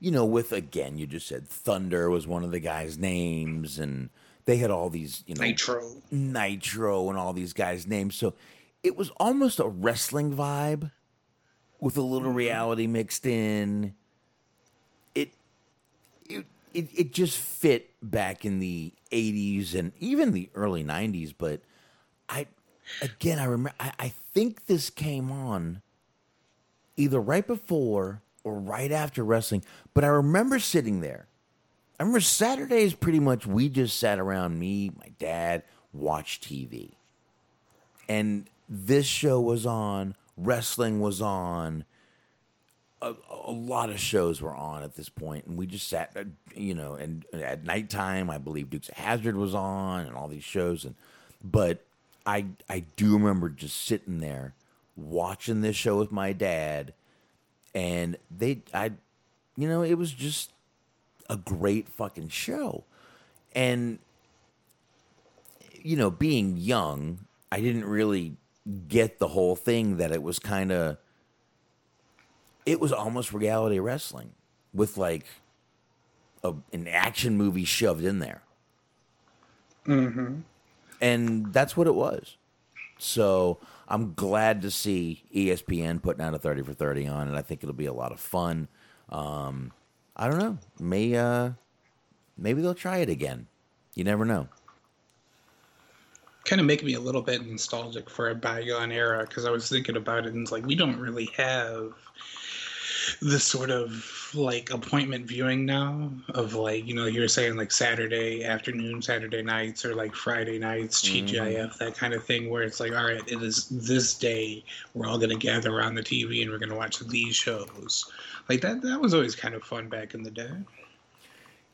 you know, with again, you just said Thunder was one of the guys' names, and they had all these, you know, Nitro. Nitro and all these guys' names. So it was almost a wrestling vibe with a little reality mixed in. It it just fit back in the 80s and even the early 90s, but I again I remember I, I think this came on either right before or right after wrestling, but I remember sitting there I remember Saturdays pretty much we just sat around me, my dad, watched TV. And this show was on, wrestling was on, a, a lot of shows were on at this point, and we just sat, uh, you know, and at nighttime, I believe Dukes of Hazzard was on, and all these shows, and but I I do remember just sitting there watching this show with my dad, and they I, you know, it was just a great fucking show. And you know, being young, I didn't really get the whole thing that it was kind of it was almost reality wrestling with like a, an action movie shoved in there. Mm-hmm. And that's what it was. So I'm glad to see ESPN putting out a 30 for 30 on it. I think it'll be a lot of fun. Um, I don't know. May uh, maybe they'll try it again. You never know. kind of make me a little bit nostalgic for a bygone era because I was thinking about it and it's like we don't really have the sort of like appointment viewing now of like you know you were saying like Saturday afternoon, Saturday nights, or like Friday nights, mm-hmm. TGIF, that kind of thing where it's like all right, it is this day we're all gonna gather around the TV and we're gonna watch these shows. Like that that was always kind of fun back in the day.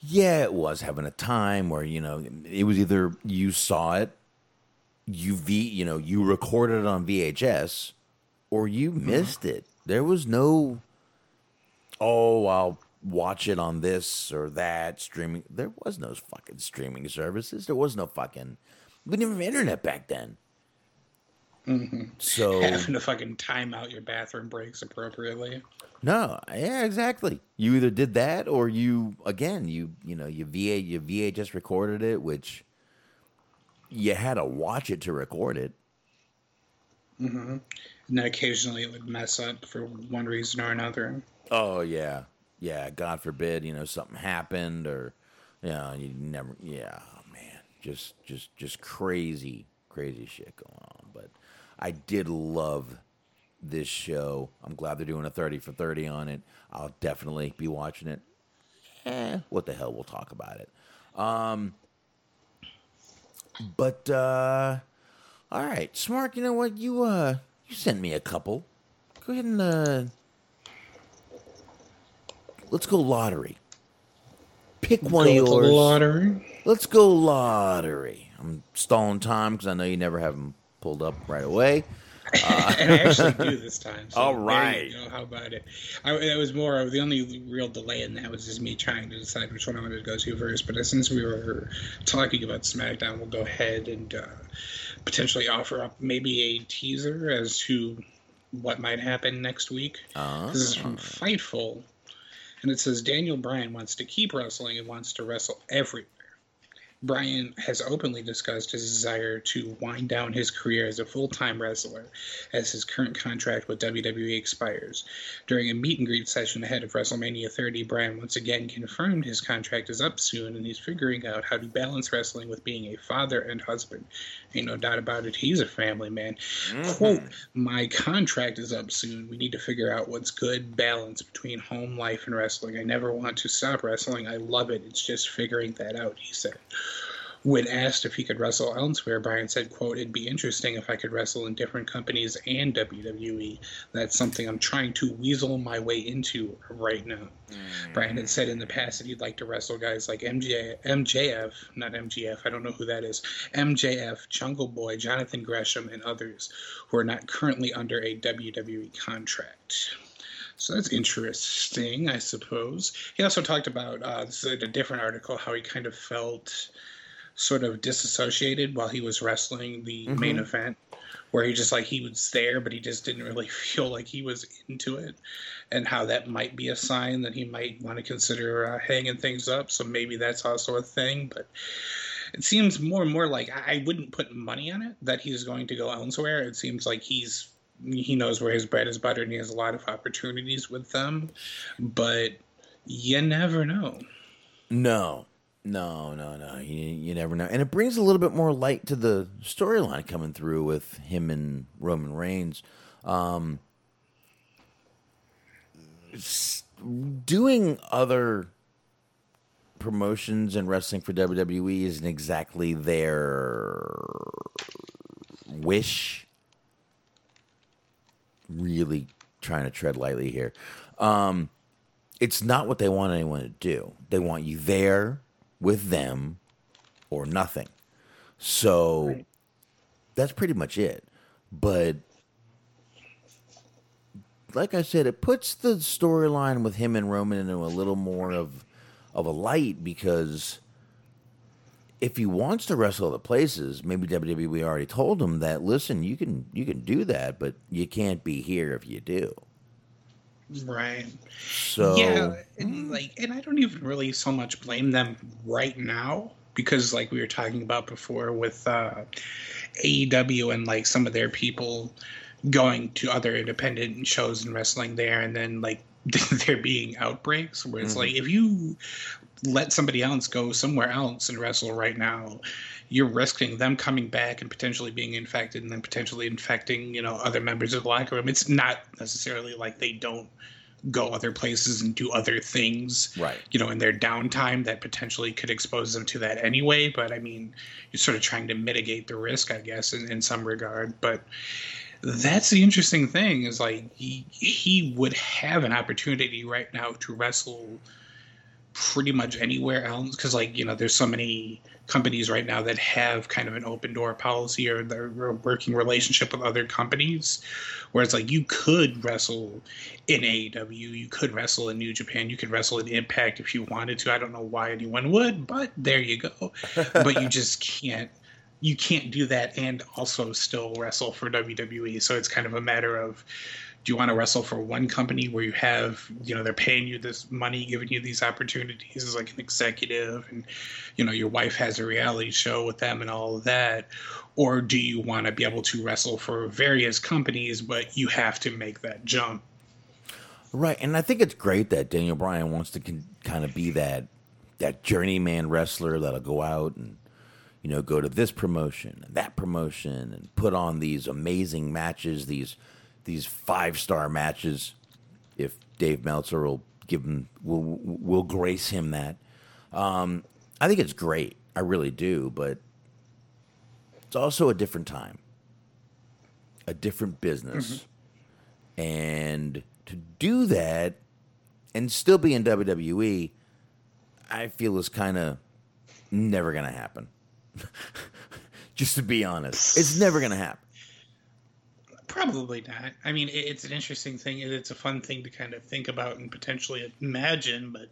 Yeah, it was having a time where you know it was either you saw it, you v you know you recorded it on VHS, or you mm-hmm. missed it. There was no, oh, I'll watch it on this or that streaming. There was no fucking streaming services. There was no fucking. We didn't have internet back then. Mm-hmm. So Having to fucking time out your bathroom breaks appropriately. No, yeah, exactly. You either did that or you again, you you know, you VA you VHS recorded it, which you had to watch it to record it. Mm-hmm. And then occasionally it would mess up for one reason or another. Oh yeah. Yeah, God forbid, you know, something happened or you know, you never yeah, man. Just just just crazy, crazy shit going on. But I did love this show. I'm glad they're doing a 30 for 30 on it. I'll definitely be watching it. Eh, what the hell? We'll talk about it. Um, but uh, all right, Smark. You know what? You uh, you sent me a couple. Go ahead and uh, let's go lottery. Pick one of Go with the yours. Lottery. Let's go lottery. I'm stalling time because I know you never have them pulled up right away. and I actually do this time. So All there you right. go. How about it? I, it was more of the only real delay in that was just me trying to decide which one I wanted to go to first. But since we were talking about SmackDown, we'll go ahead and uh, potentially offer up maybe a teaser as to what might happen next week. This is from Fightful, and it says Daniel Bryan wants to keep wrestling and wants to wrestle everywhere. Bryan has openly discussed his desire to wind down his career as a full time wrestler as his current contract with WWE expires. During a meet and greet session ahead of WrestleMania 30, Bryan once again confirmed his contract is up soon and he's figuring out how to balance wrestling with being a father and husband. Ain't no doubt about it, he's a family man. Mm-hmm. Quote, My contract is up soon. We need to figure out what's good balance between home life and wrestling. I never want to stop wrestling. I love it. It's just figuring that out, he said. When asked if he could wrestle elsewhere, Bryan said, quote, It'd be interesting if I could wrestle in different companies and WWE. That's something I'm trying to weasel my way into right now. Bryan had said in the past that he'd like to wrestle guys like MJ, MJF, not MGF, I don't know who that is, MJF, Jungle Boy, Jonathan Gresham, and others who are not currently under a WWE contract. So that's interesting, I suppose. He also talked about uh, this is a different article how he kind of felt sort of disassociated while he was wrestling the main event, where he just like he was there, but he just didn't really feel like he was into it, and how that might be a sign that he might want to consider uh, hanging things up. So maybe that's also a thing, but. It seems more and more like I I wouldn't put money on it that he's going to go elsewhere. It seems like he's he knows where his bread is buttered and he has a lot of opportunities with them, but you never know. No, no, no, no. You, you never know. And it brings a little bit more light to the storyline coming through with him and Roman Reigns. Um, doing other promotions and wrestling for WWE isn't exactly their wish. Really trying to tread lightly here. Um, it's not what they want anyone to do. They want you there with them or nothing. So that's pretty much it. But like I said, it puts the storyline with him and Roman into a little more of of a light because if he wants to wrestle other places, maybe WWE already told him that. Listen, you can you can do that, but you can't be here if you do. Right. So yeah, and like, and I don't even really so much blame them right now because, like we were talking about before, with uh, AEW and like some of their people going to other independent shows and wrestling there, and then like there being outbreaks where it's like if you let somebody else go somewhere else and wrestle right now, you're risking them coming back and potentially being infected and then potentially infecting, you know, other members of the locker room. It's not necessarily like they don't go other places and do other things, Right. you know, in their downtime that potentially could expose them to that anyway. But I mean, you're sort of trying to mitigate the risk, I guess, in, in some regard. But that's the interesting thing is like he, he would have an opportunity right now to wrestle pretty much anywhere else because like you know there's so many companies right now that have kind of an open door policy or they're a working relationship with other companies where it's like you could wrestle in AEW, you could wrestle in New Japan, you could wrestle in Impact if you wanted to. I don't know why anyone would, but there you go. but you just can't you can't do that and also still wrestle for WWE. So it's kind of a matter of do you want to wrestle for one company where you have, you know, they're paying you this money, giving you these opportunities as like an executive, and, you know, your wife has a reality show with them and all of that? Or do you want to be able to wrestle for various companies, but you have to make that jump? Right, and I think it's great that Daniel Bryan wants to con- kind of be that that journeyman wrestler that'll go out and you know, go to this promotion and that promotion and put on these amazing matches, these these five star matches. If Dave Meltzer will give him, will will grace him that. Um, I think it's great. I really do, but it's also a different time, a different business, and to do that and still be in WWE, I feel is kind of never gonna happen. Just to be honest, it's never gonna happen. Probably not. I mean, it's an interesting thing. and It's a fun thing to kind of think about and potentially imagine, but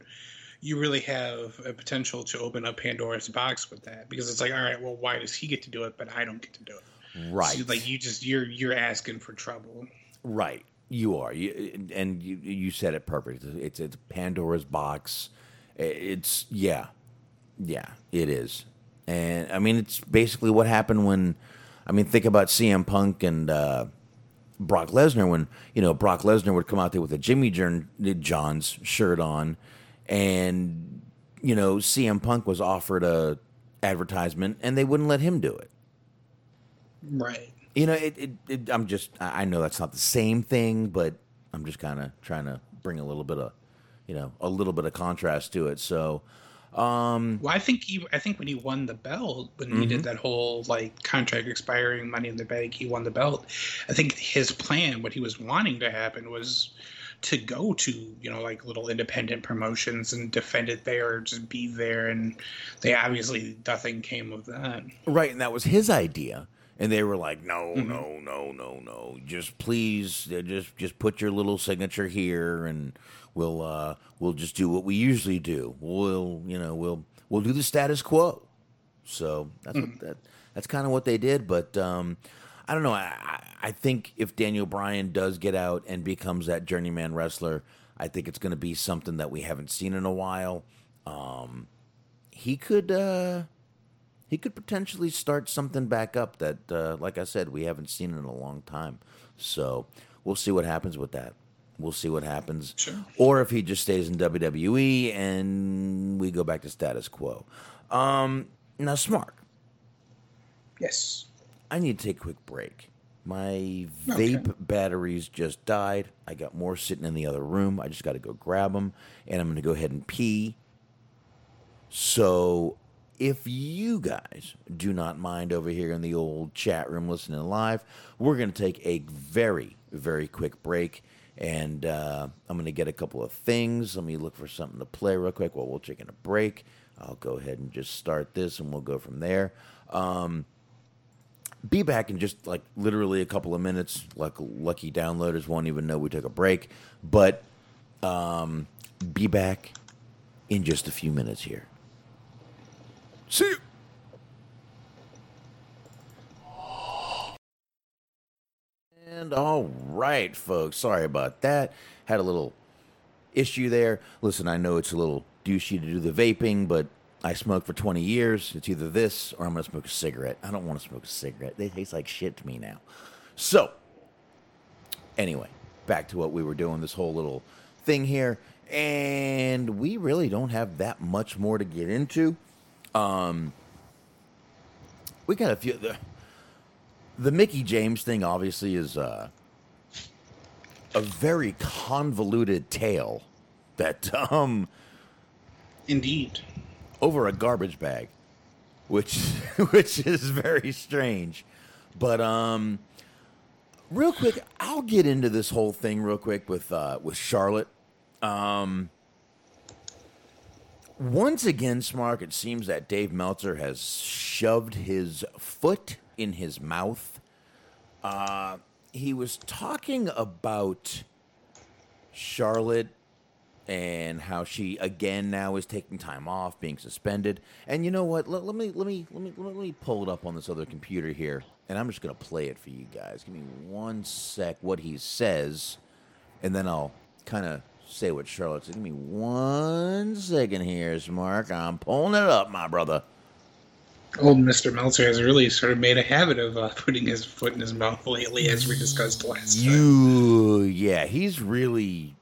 you really have a potential to open up Pandora's box with that because it's like, all right, well, why does he get to do it, but I don't get to do it? Right. So, like you just you're you're asking for trouble. Right, you are, you, and you you said it perfect. It's it's Pandora's box. It's yeah, yeah, it is, and I mean it's basically what happened when, I mean think about CM Punk and uh, Brock Lesnar when you know Brock Lesnar would come out there with a Jimmy uh, John's shirt on, and you know CM Punk was offered a advertisement and they wouldn't let him do it. Right. You know, it, it, it, I'm just, I I know that's not the same thing, but I'm just kind of trying to bring a little bit of, you know, a little bit of contrast to it. So, um, Well, I think he, I think when he won the belt, when he did that whole like contract expiring Money in the Bank, he won the belt. I think his plan, what he was wanting to happen, was to go to you know like little independent promotions and defend it there, or just be there. And they obviously nothing came of that. right. And that was his idea. And they were like, no, no, no, no, no. Just please, uh, just, just put your little signature here and we'll, uh, we'll just do what we usually do. We'll, you know, we'll, we'll do the status quo. So that's what that that's kind of what they did. But um, I don't know. I, I I think if Daniel Bryan does get out and becomes that journeyman wrestler, I think it's going to be something that we haven't seen in a while. Um, he could uh, he could potentially start something back up that, uh, like I said, we haven't seen in a long time. So we'll see what happens with that. We'll see what happens. Sure. Or if he just stays in WWE and we go back to status quo. Um, now, Smark, Yes. I need to take a quick break. My Okay. vape batteries just died. I got more sitting in the other room. I just got to go grab them, and I'm going to go ahead and pee. So, if you guys do not mind over here in the old chat room listening live, we're going to take a very, very quick break. And uh, I'm going to get a couple of things. Let me look for something to play real quick while we're taking a break. I'll go ahead and just start this and we'll go from there. Um, be back in just like literally a couple of minutes. Like lucky downloaders won't even know we took a break, but um, be back in just a few minutes here. See you. And all right, folks. Sorry about that. Had a little issue there. Listen, I know it's a little douchey to do the vaping, but I smoked for 20 years. It's either this or I'm going to smoke a cigarette. I don't want to smoke a cigarette. They taste like shit to me now. So, anyway, back to what we were doing, this whole little thing here. And we really don't have that much more to get into. Um, we got a few. The, the Mickie James thing obviously is uh, a very convoluted tale that um, Indeed. over a garbage bag, which which is very strange. But um, real quick, I'll get into this whole thing real quick with uh, with Charlotte. Um, once again, Smark, it seems that Dave Meltzer has shoved his foot in his mouth. Uh, he was talking about Charlotte and how she again now is taking time off, being suspended. And you know what? Let, let me let me let me let me pull it up on this other computer here, and I'm just gonna play it for you guys. Give me one sec. What he says, and then I'll kind of say what Charlotte said. Give me one second here, Mark. I'm pulling it up, my brother. Old Mr. Meltzer has really sort of made a habit of uh, putting his foot in his mouth lately, as we discussed last time. You, yeah, he's really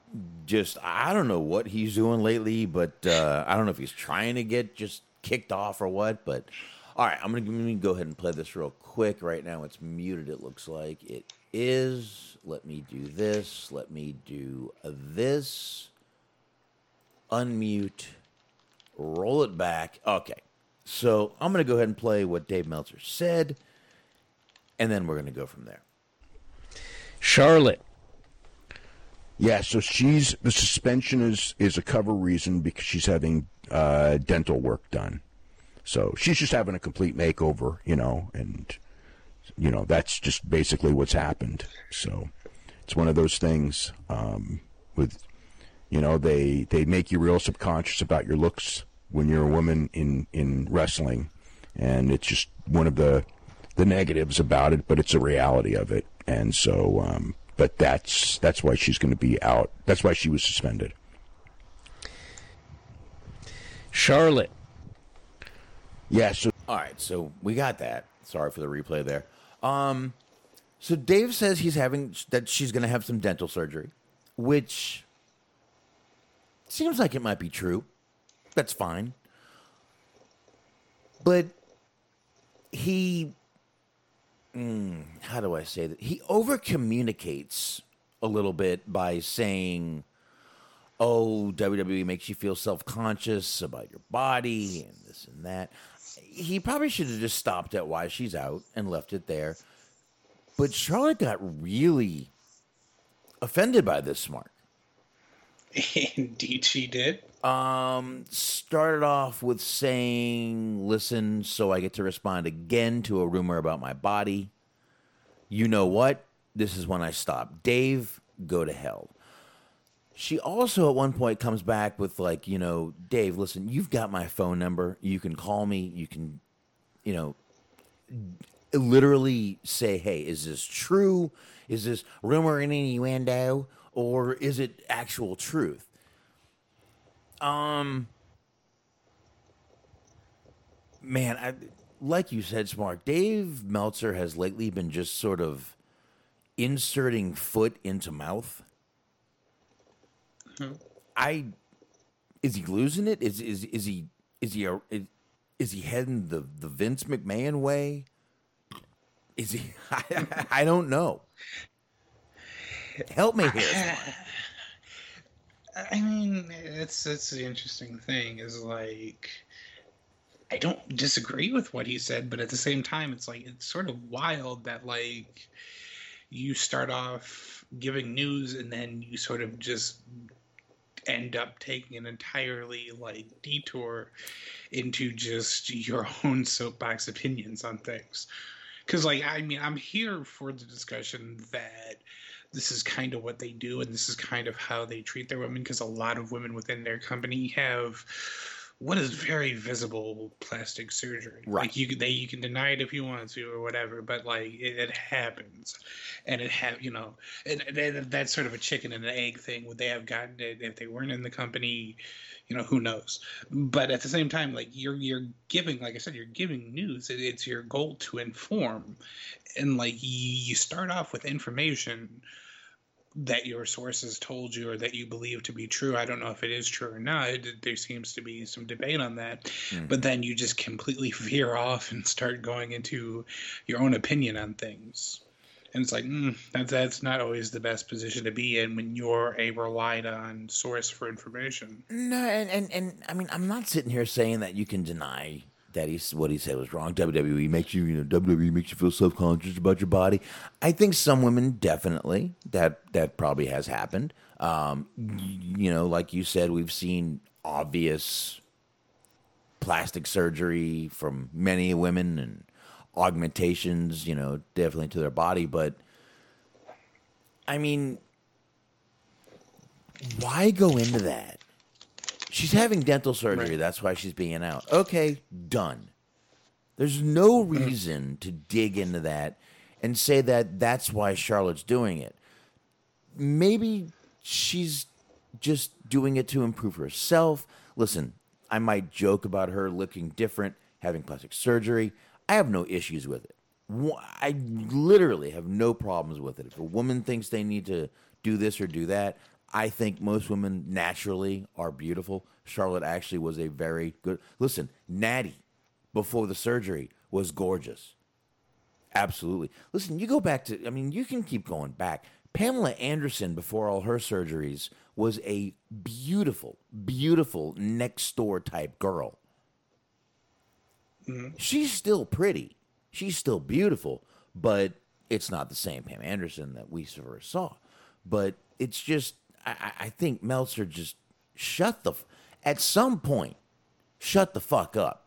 just. I don't know what he's doing lately, but uh, I don't know if he's trying to get just kicked off or what. But All right, I'm gonna, let me go ahead and play this real quick. Right now, it's muted. It looks like it is. Let me do this. Let me do this. Unmute. Roll it back. Okay, so I'm gonna go ahead and play what Dave Meltzer said, and then we're gonna go from there. Charlotte. Yeah, so she's the suspension is is a cover reason because she's having uh, dental work done. So she's just having a complete makeover, you know, and you know that's just basically what's happened. So it's one of those things um, with you know they they make you real subconscious about your looks when you're a woman in in wrestling, and it's just one of the the negatives about it, but it's a reality of it. And so, um, but that's that's why she's going to be out. That's why she was suspended. Charlotte. Yeah. So All right, so we got that. Sorry for the replay there. Um, so Dave says he's having that she's going to have some dental surgery, which seems like it might be true. That's fine, but he, mm, how do I say that? He over communicates a little bit by saying, "Oh, WWE makes you feel self conscious about your body and this and that." He probably should have just stopped at why she's out and left it there. But Charlotte got really offended by this, Mark. Indeed, she did. Um, started off with saying, "Listen, so I get to respond again to a rumor about my body. You know what? This is when I stop. Dave, go to hell." She also at one point comes back with like, you know, Dave, listen, you've got my phone number. You can call me. You can, you know, literally say, "Hey, is this true? Is this rumor and innuendo, or is it actual truth?" Um, man, I like you said, Smark. Dave Meltzer has lately been just sort of inserting foot into mouth. I is he losing it? Is is is he is he a, is, is he heading the the Vince McMahon way? Is he? I, I don't know. Help me here. I mean, it's it's the interesting thing is like I don't disagree with what he said, but at the same time, it's like it's sort of wild that like you start off giving news and then you sort of just end up taking an entirely like detour into just your own soapbox opinions on things. Because like I mean, I'm here for the discussion that this is kind of what they do and this is kind of how they treat their women because a lot of women within their company have what is very visible plastic surgery. Right. Like you can they you can deny it if you want to or whatever, but like it, it happens, and it have you know, and, and that's sort of a chicken and an egg thing. Would they have gotten it if they weren't in the company? You know, who knows? But at the same time, like you're you're giving, like I said, you're giving news. It, it's your goal to inform, and like you, you start off with information that your sources told you or that you believe to be true. I don't know if it is true or not. There seems to be some debate on that. But then you just completely veer off and start going into your own opinion on things. And it's like, mm, that's, that's not always the best position to be in when you're a relied on source for information. No, and, and and I mean, I'm not sitting here saying that you can deny that he's what he said was wrong. WWE makes you, you know, WWE makes you feel self conscious about your body. I think some women definitely that that probably has happened. Um, you know, like you said, we've seen obvious plastic surgery from many women and augmentations. You know, definitely to their body, but I mean, why go into that? She's having dental surgery. That's why she's being out. Okay, done. There's no mm-hmm. reason to dig into that and say that that's why Charlotte's doing it. Maybe she's just doing it to improve herself. Listen, I might joke about her looking different, having plastic surgery. I have no issues with it. I literally have no problems with it. If a woman thinks they need to do this or do that, I think most women naturally are beautiful. Charlotte actually was a very good. Listen, Natty before the surgery was gorgeous. Absolutely. Listen, you go back to, I mean, you can keep going back. Pamela Anderson, before all her surgeries, was a beautiful, beautiful next door type girl. Mm-hmm. She's still pretty. She's still beautiful, but it's not the same Pam Anderson that we first saw. But it's just, I, I- think Meltzer just shut the, at some point, shut the fuck up.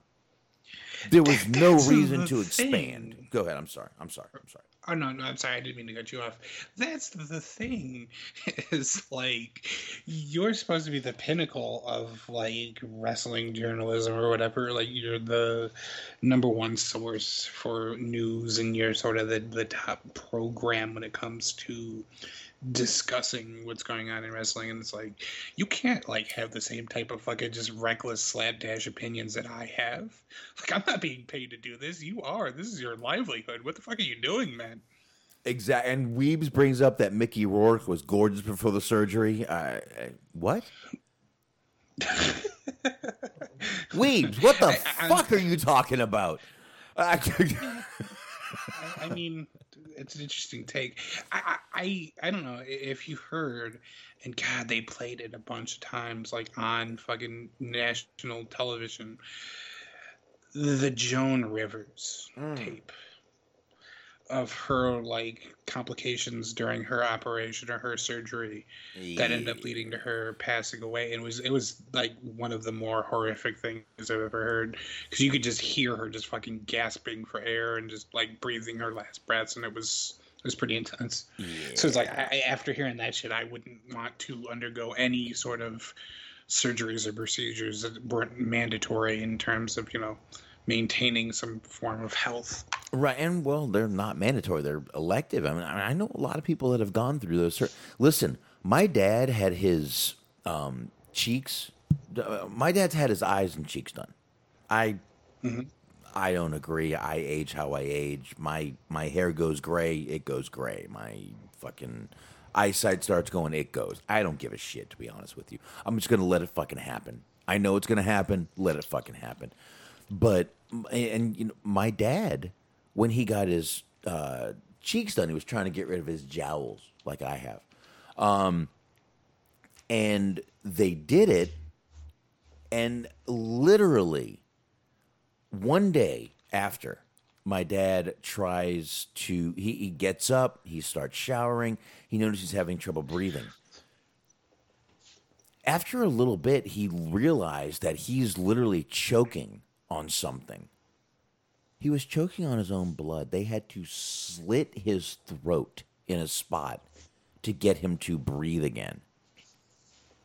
There was no reason to expand. Go ahead. I'm sorry. I'm sorry. I'm sorry. Oh no, no, I'm sorry, I didn't mean to cut you off. That's the thing, is like you're supposed to be the pinnacle of like wrestling journalism or whatever. Like you're the number one source for news, and you're sort of the the top program when it comes to discussing what's going on in wrestling. And it's like you can't like have the same type of fucking just reckless slapdash opinions that I have. Like I'm not being paid to do this. You are. This is your livelihood. What the fuck are you doing, man? Exactly. And Weebs brings up that Mickey Rourke was gorgeous before the surgery. Uh, what? Weebs, what the I- fuck are you talking about? I, I mean, it's an interesting take. I, I, I, don't know if you heard, and God, they played it a bunch of times, like on fucking national television. The Joan Rivers mm. tape of her like complications during her operation or her surgery that ended up leading to her passing away. And it was it was like one of the more horrific things I've ever heard because you could just hear her just fucking gasping for air and just like breathing her last breaths, and it was it was pretty intense. So it's like I- after hearing that shit, I wouldn't want to undergo any sort of surgeries or procedures that weren't mandatory in terms of you know maintaining some form of health. Right, and well, they're not mandatory; they're elective. I mean, I know a lot of people that have gone through those. Listen, my dad had his um, cheeks. uh, My dad's had his eyes and cheeks done. I, I don't agree. I age how I age. My my hair goes gray. It goes gray. My fucking eyesight starts going. It goes. I don't give a shit to be honest with you. I'm just gonna let it fucking happen. I know it's gonna happen. Let it fucking happen. But and you know, my dad, when he got his uh, cheeks done, he was trying to get rid of his jowls, like I have. Um, and they did it, and literally one day after, my dad tries to. He, he gets up, he starts showering. He notices he's having trouble breathing after a little bit, he realized that he's literally choking on something. He was choking on his own blood. They had to slit his throat in a spot to get him to breathe again.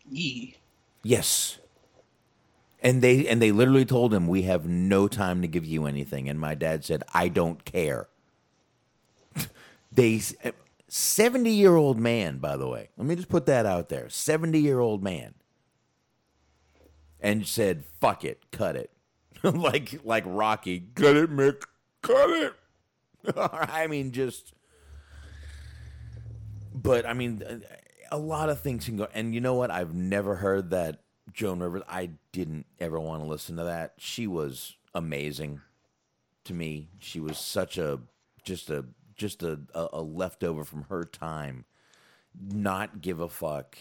Yee. Yes. And they and they literally told him we have no time to give you anything and my dad said I don't care. they 70-year-old eh, man by the way. Let me just put that out there. 70-year-old man. And said fuck it, cut it. like like Rocky, cut it Mick, cut it. I mean just but I mean, a lot of things can go. And you know what? I've never heard that Joan Rivers. I didn't ever want to listen to that. She was amazing to me. She was such a just a just a, a, a leftover from her time. Not give a fuck.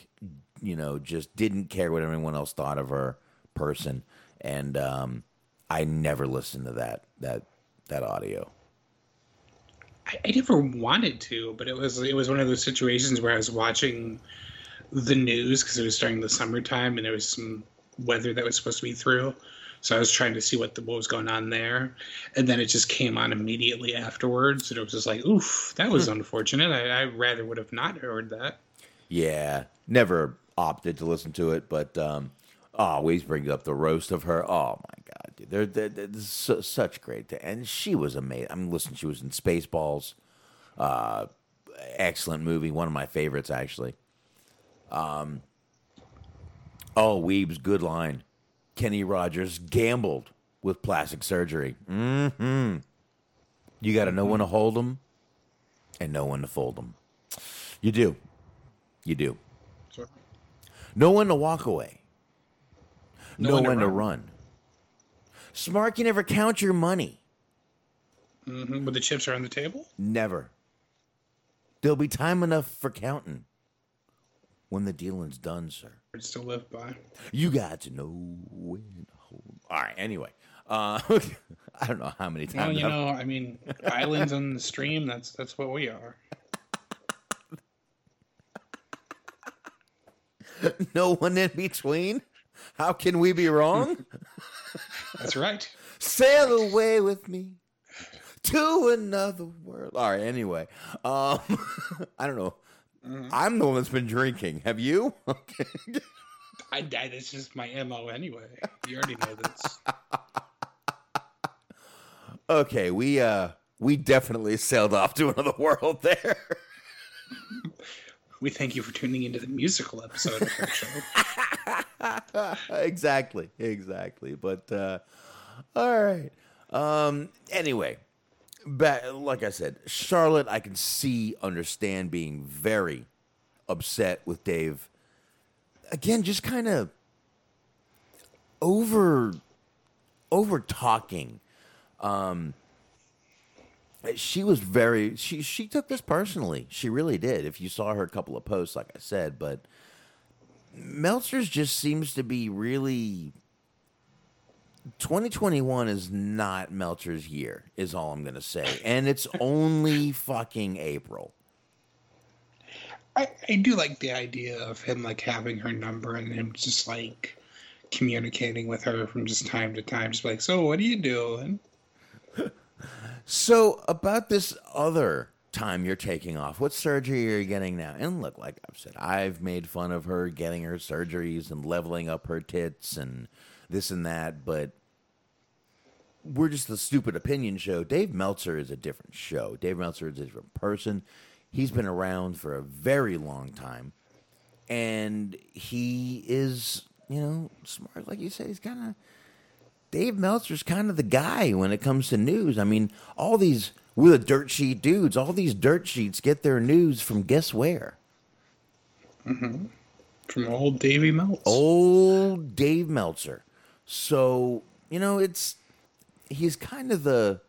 You know, just didn't care what everyone else thought of her person. And um, I never listened to that that that audio. I, I never wanted to, but it was it was one of those situations where I was watching the news because it was during the summertime and there was some weather that was supposed to be through. So I was trying to see what the, what was going on there, and then it just came on immediately afterwards, and it was just like, "Oof, that was unfortunate." I, I rather would have not heard that. Yeah, never opted to listen to it, but um, always brings up the roast of her. Oh my god, dude, they're, they're, they're su- such great, and she was amazing. I mean, listen, she was in Spaceballs, uh, excellent movie, one of my favorites actually. Um, oh, Weeb's good line. Kenny Rogers gambled with plastic surgery. hmm You got to know when to hold them and know when to fold them. You do. You do. Sure. Know when to walk away. Know, when to when to run. run. Smark, you never count your money. hmm But the chips are on the table. Never. There'll be time enough for counting when the dealing's done, sir. Words to live by. You got to know when to hold. All right. Anyway, uh, I don't know how many times. Well, you I've- know, I mean, islands on the stream. That's that's what we are. no one in between. How can we be wrong? That's right. Sail away with me to another world. All right. Anyway, um, I don't know. I'm the one that's been drinking. Have you? Okay. I, I that's just my mo anyway. You already know this. Okay. We uh we definitely sailed off to another world there. We thank you for tuning into the musical episode of our show. exactly. Exactly. But uh all right. Um anyway, like I said, Charlotte I can see understand being very upset with Dave. Again, just kind of over over talking. Um she was very she she took this personally. She really did. If you saw her a couple of posts like I said, but Meltzer's just seems to be really 2021 is not Meltzer's year, is all I'm going to say. And it's only fucking April. I, I do like the idea of him like having her number and him just like communicating with her from just time to time, just like, so what are you doing? So, about this other time you're taking off, what surgery are you getting now? And look, like I've said, I've made fun of her getting her surgeries and leveling up her tits and this and that, but we're just the stupid opinion show. Dave Meltzer is a different show. Dave Meltzer is a different person. He's been around for a very long time, and he is, you know, smart. Like you said, he's kind of Dave Meltzer's kind of the guy when it comes to news. I mean, all these we're the dirt sheet dudes. All these dirt sheets get their news from guess where? hmm From old Davy Meltz. Old Dave Meltzer. So you know, it's he's kind of the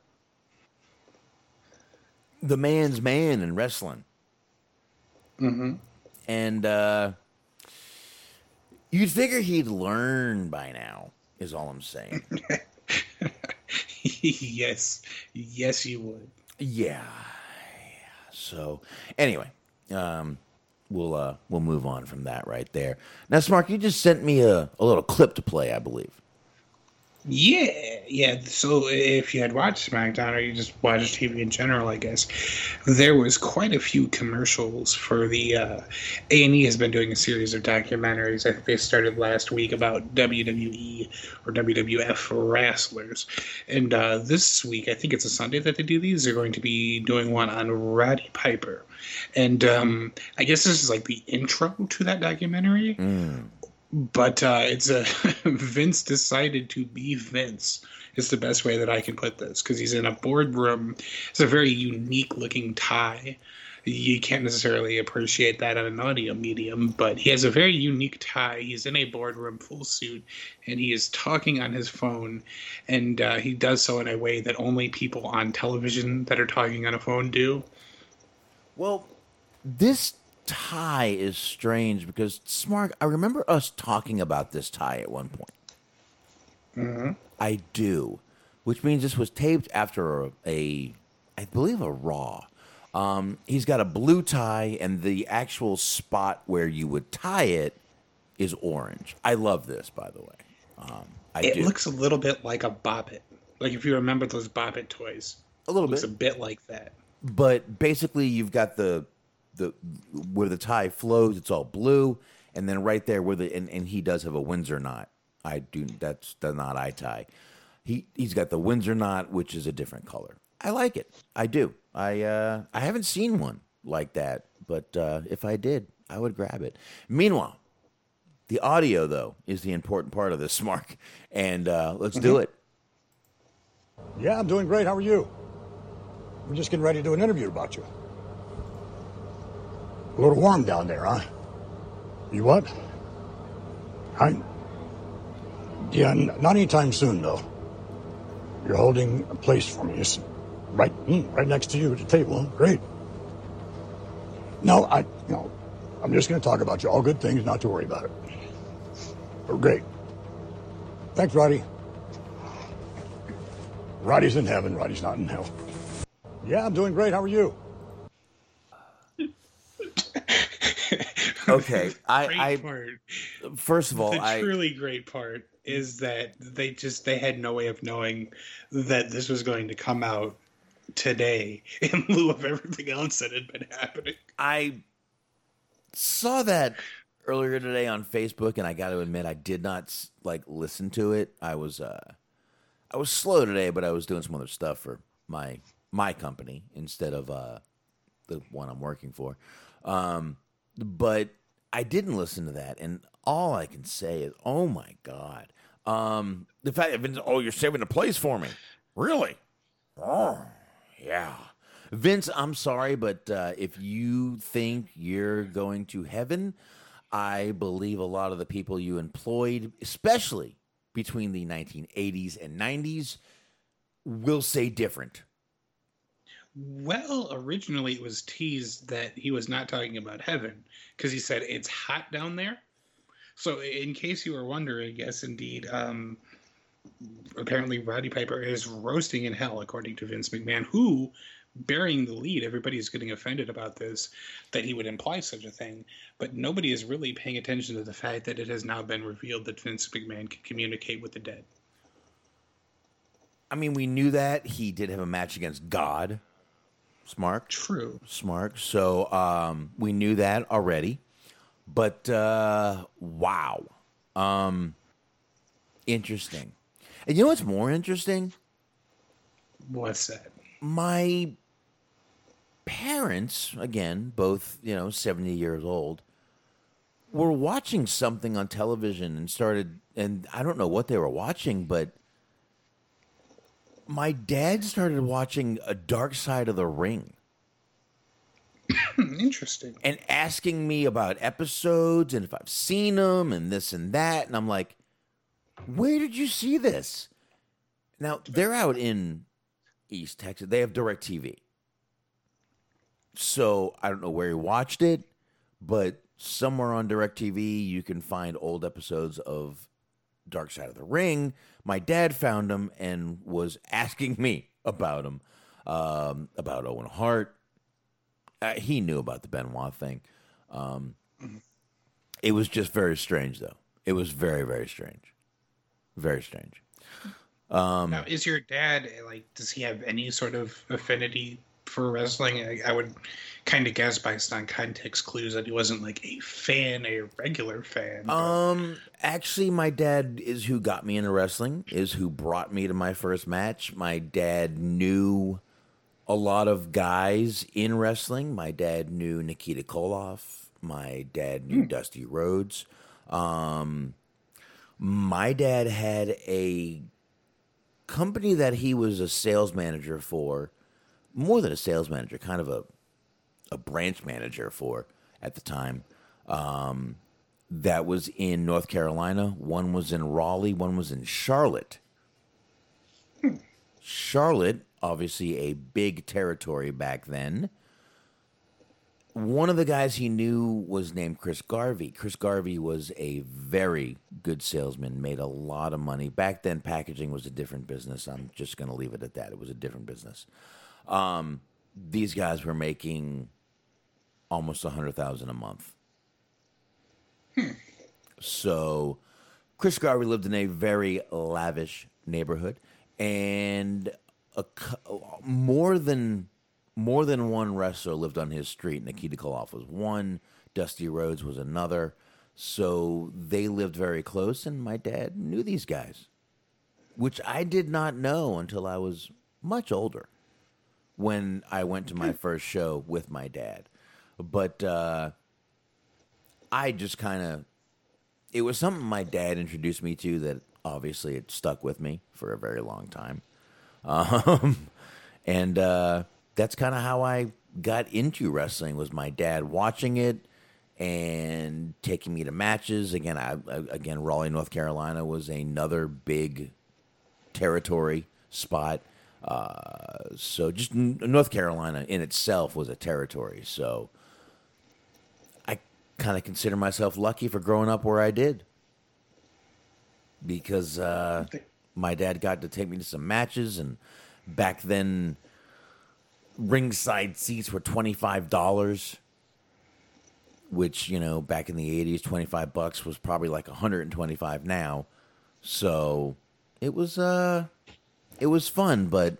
the man's man in wrestling, hmm and uh, you'd figure he'd learn by now. Is all I'm saying. yes, yes, you would. Yeah. So anyway, um, we'll uh, we'll move on from that right there. Now, Smark, you just sent me a, a little clip to play, I believe. Yeah, yeah. So if you had watched SmackDown or you just watched TV in general, I guess there was quite a few commercials for the uh, A and E has been doing a series of documentaries. I think they started last week about WWE or WWF wrestlers, and uh, this week I think it's a Sunday that they do these. They're going to be doing one on Roddy Piper, and um, I guess this is like the intro to that documentary but uh, it's a Vince decided to be Vince. Is the best way that I can put this because he's in a boardroom. It's a very unique looking tie. You can't necessarily appreciate that on an audio medium, but he has a very unique tie. He's in a boardroom full suit, and he is talking on his phone, and uh, he does so in a way that only people on television that are talking on a phone do. Well, this tie is strange because Smark. I remember us talking about this tie at one point. Mm-hmm. I do, which means this was taped after a, a I believe, a Raw. Um, he's got a blue tie, and the actual spot where you would tie it is orange. I love this, by the way. Um, I it do. looks a little bit like a Bobbit. Like if you remember those Bobbit toys. A little looks bit. a bit like that. but basically you've got the the where the tie flows it's all blue. And then right there where the and, and he does have a windsor knot. I do that's the knot i tie. He he's got the windsor knot which is a different color. I like it. I do. I uh i haven't seen one like that but uh if i did i would grab it. Meanwhile the audio though is the important part of this mark. And uh let's do it. Yeah, I'm doing great. How are you? We're just getting ready to do an interview about you. A little warm down there, huh? You what? I. Yeah, not anytime soon, though. You're holding a place for me. It's right, mm, right next to you at the table. Great. No, I, you know, I'm just going to talk about you. All good things, not to worry about it. But great. Thanks, Roddy. Roddy's in heaven. Roddy's not in hell. Yeah, I'm doing great. How are you? Okay, I, I part. first of all, the I truly great part is that they just they had no way of knowing that this was going to come out today in lieu of everything else that had been happening. I saw that earlier today on Facebook, and I got to admit, I did not like listen to it. I was uh, I was slow today, but I was doing some other stuff for my my company instead of uh, the one I'm working for. Um, but I didn't listen to that, and all I can say is, oh my god, um, the fact that Vince, oh, you're saving a place for me, really? Oh, yeah. Vince, I'm sorry, but uh, if you think you're going to heaven, I believe a lot of the people you employed, especially between the 1980s and 90s, will say different. Well, originally it was teased that he was not talking about heaven because he said it's hot down there. So, in case you were wondering, yes, indeed, um, apparently Roddy Piper is roasting in hell, according to Vince McMahon, who, bearing the lead, everybody's getting offended about this, that he would imply such a thing. But nobody is really paying attention to the fact that it has now been revealed that Vince McMahon can communicate with the dead. I mean, we knew that he did have a match against God. Smart. True. Smart. So um, we knew that already. But uh, wow. Um, interesting. And you know what's more interesting? What's that? My parents, again, both, you know, 70 years old, were watching something on television and started, and I don't know what they were watching, but my dad started watching A Dark Side of the Ring hmm, Interesting. and asking me about episodes and if I've seen them and this and that. And I'm like, where did you see this? Now, they're out in East Texas. They have DirecTV. So I don't know where he watched it, but somewhere on DirecTV, you can find old episodes of Dark Side of the Ring. My dad found them and was asking me about them, um, about Owen Hart. Uh, he knew about the Benoit thing. Um, it was just very strange, though. It was very, very strange. Very strange. Um, Now, is your dad like? Does he have any sort of affinity for wrestling? I, I would kind of guess based on context clues that he wasn't like a fan, a regular fan. but- Um, actually, my dad is who got me into wrestling. Is who brought me to my first match. My dad knew a lot of guys in wrestling. My dad knew Nikita Koloff. My dad knew Dusty Rhodes. Um, my dad had a company that he was a sales manager for, more than a sales manager, kind of a a branch manager for at the time. Um, that was in North Carolina. One was in Raleigh. One was in Charlotte. Charlotte, obviously a big territory back then. One of the guys he knew was named Chris Garvey. Chris Garvey was a very good salesman, made a lot of money. Back then, packaging was a different business. I'm just going to leave it at that. It was a different business. Um, these guys were making almost a hundred thousand a month. So, Chris Garvey lived in a very lavish neighborhood, and a, more than more than one wrestler lived on his street. Nikita Koloff was one, Dusty Rhodes was another. So they lived very close, and my dad knew these guys, which I did not know until I was much older when I went to my first show with my dad. But uh, I just kind of, it was something my dad introduced me to that obviously it stuck with me for a very long time. Um, and uh, that's kind of how I got into wrestling was my dad watching it and taking me to matches. Again, I, I again Raleigh, North Carolina was another big territory spot. Uh, so just North Carolina in itself was a territory. So I kind of consider myself lucky for growing up where I did. Because uh, my dad got to take me to some matches, and back then ringside seats were twenty five dollars which you know back in the 80s 25 bucks was probably like 125 now. So it was uh it was fun but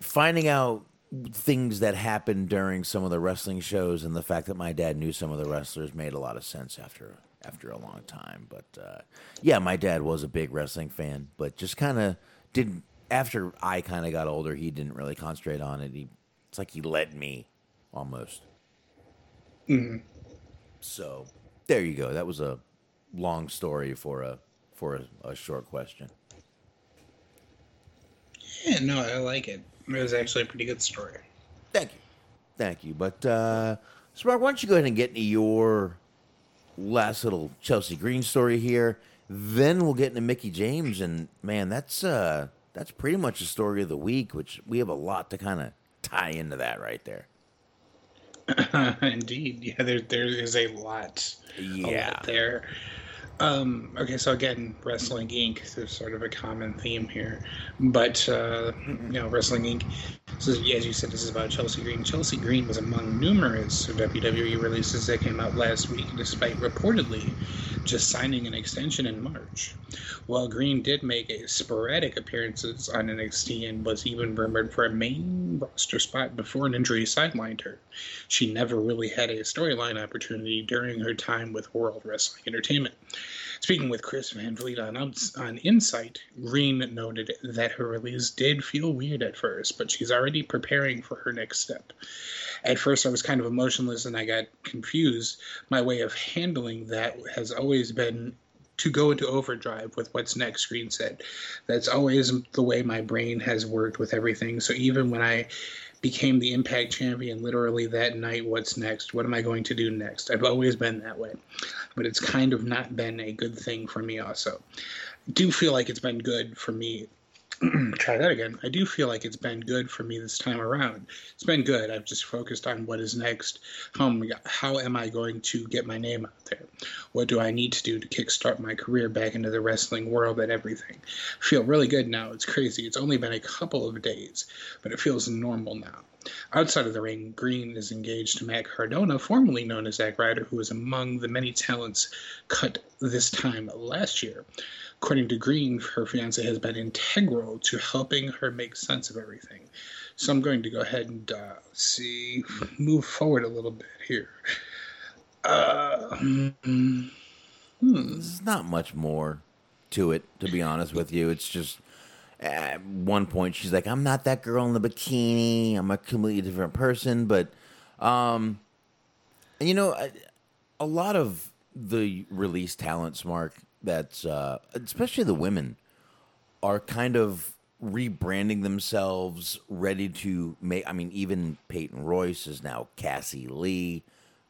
finding out things that happened during some of the wrestling shows and the fact that my dad knew some of the wrestlers made a lot of sense after after a long time but uh yeah my dad was a big wrestling fan but just kind of didn't after i kind of got older he didn't really concentrate on it he it's like he led me almost Mhm. so there you go. That was a long story for a for a, a short question. Yeah, no, I like it. It was actually a pretty good story. Thank you, thank you. But uh, Smark, why don't you go ahead and get into your last little Chelsea Green story here? Then we'll get into Mickie James, and man, that's uh, that's pretty much the story of the week. Which we have a lot to kind of tie into that right there. Indeed, yeah, there there is a lot, a Yeah. lot there. Um, okay, so again, Wrestling Inc. There's sort of a common theme here, but uh, you know, Wrestling Inc. So as you said, this is about Chelsea Green. Chelsea Green was among numerous WWE releases that came out last week, despite reportedly just signing an extension in March. While Green did make sporadic appearances on NXT and was even rumored for a main roster spot before an injury sidelined her, she never really had a storyline opportunity during her time with World Wrestling Entertainment. Speaking with Chris Van Vliet on, on Insight, Green noted that her release did feel weird at first, but she's already preparing for her next step. At first, I was kind of emotionless and I got confused. My way of handling that has always been to go into overdrive with what's next, Green said. That's always the way my brain has worked with everything. So even when I became the Impact Champion literally that night, what's next? What am I going to do next? I've always been that way. But it's kind of not been a good thing for me, also. I do feel like it's been good for me. Try that again. I do feel like it's been good for me this time around. It's been good. I've just focused on what is next. How am, how am I going to get my name out there? What do I need to do to kickstart my career back into the wrestling world and everything? I feel really good now. It's crazy. It's only been a couple of days, but it feels normal now. Outside of the ring, Green is engaged to Matt Cardona, formerly known as Zack Ryder, who was among the many talents cut this time last year. According to Green, her fiance has been integral to helping her make sense of everything. So I'm going to go ahead and uh, see, move forward a little bit here. Uh, mm, There's not much more to it, to be honest with you. It's just at one point she's like, "I'm not that girl in the bikini. I'm a completely different person." But, um, you know, a lot of the release talents, Mark, that's uh, especially the women, are kind of rebranding themselves, ready to make. I mean, even Peyton Royce is now Cassie Lee,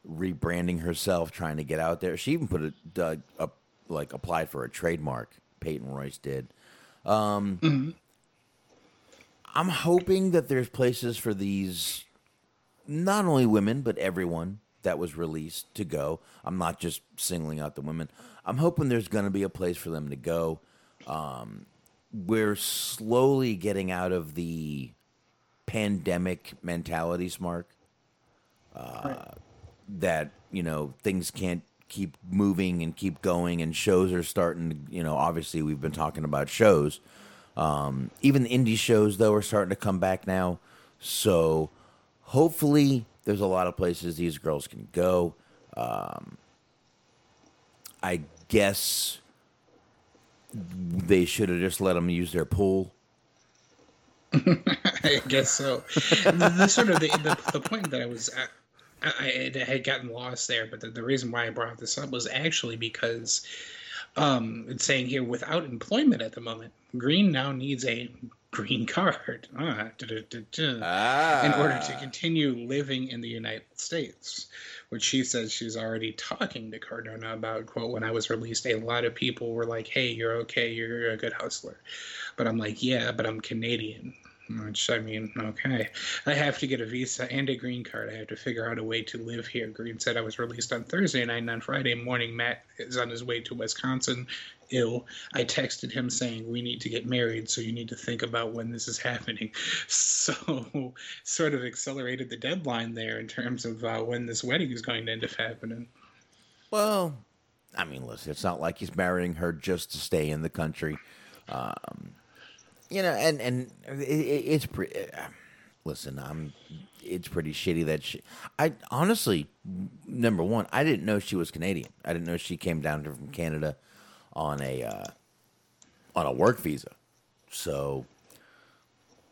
rebranding herself, trying to get out there. She even put a, uh, a like applied for a trademark. Peyton Royce did. Um, I'm hoping that there's places for these, not only women but everyone that was released to go. I'm not just singling out the women. I'm hoping there's going to be a place for them to go. Um, we're slowly getting out of the pandemic mentality, Mark. Uh, That you know things can't keep moving and keep going, and shows are starting. to You know, obviously we've been talking about shows. Um, even the indie shows though are starting to come back now. So hopefully there's a lot of places these girls can go. Um, I guess they should have just let them use their pool. I guess so. the, the sort of the, the, the point that I was at, I, I had gotten lost there, but the, the reason why I brought this up was actually because um, it's saying here without employment at the moment, Green now needs a green card ah, da, da, da, Ah. in order to continue living in the United States. Which she says she's already talking to Cardona about. Quote, when I was released, a lot of people were like, hey, you're okay, you're a good hustler. But I'm like, yeah, but I'm Canadian. Which, I mean, okay. I have to get a visa and a green card. I have to figure out a way to live here. Green said I was released on Thursday night, and on Friday morning, Matt is on his way to Wisconsin ill. I texted him saying, We need to get married, so you need to think about when this is happening. So, sort of accelerated the deadline there in terms of uh, when this wedding is going to end up happening. Well, I mean, listen, it's not like he's marrying her just to stay in the country. Um, you know, and and it, it, it's pretty. Uh, listen, I'm. It's pretty shitty that she. I honestly, number one, I didn't know she was Canadian. I didn't know she came down here from Canada on a uh, on a work visa. So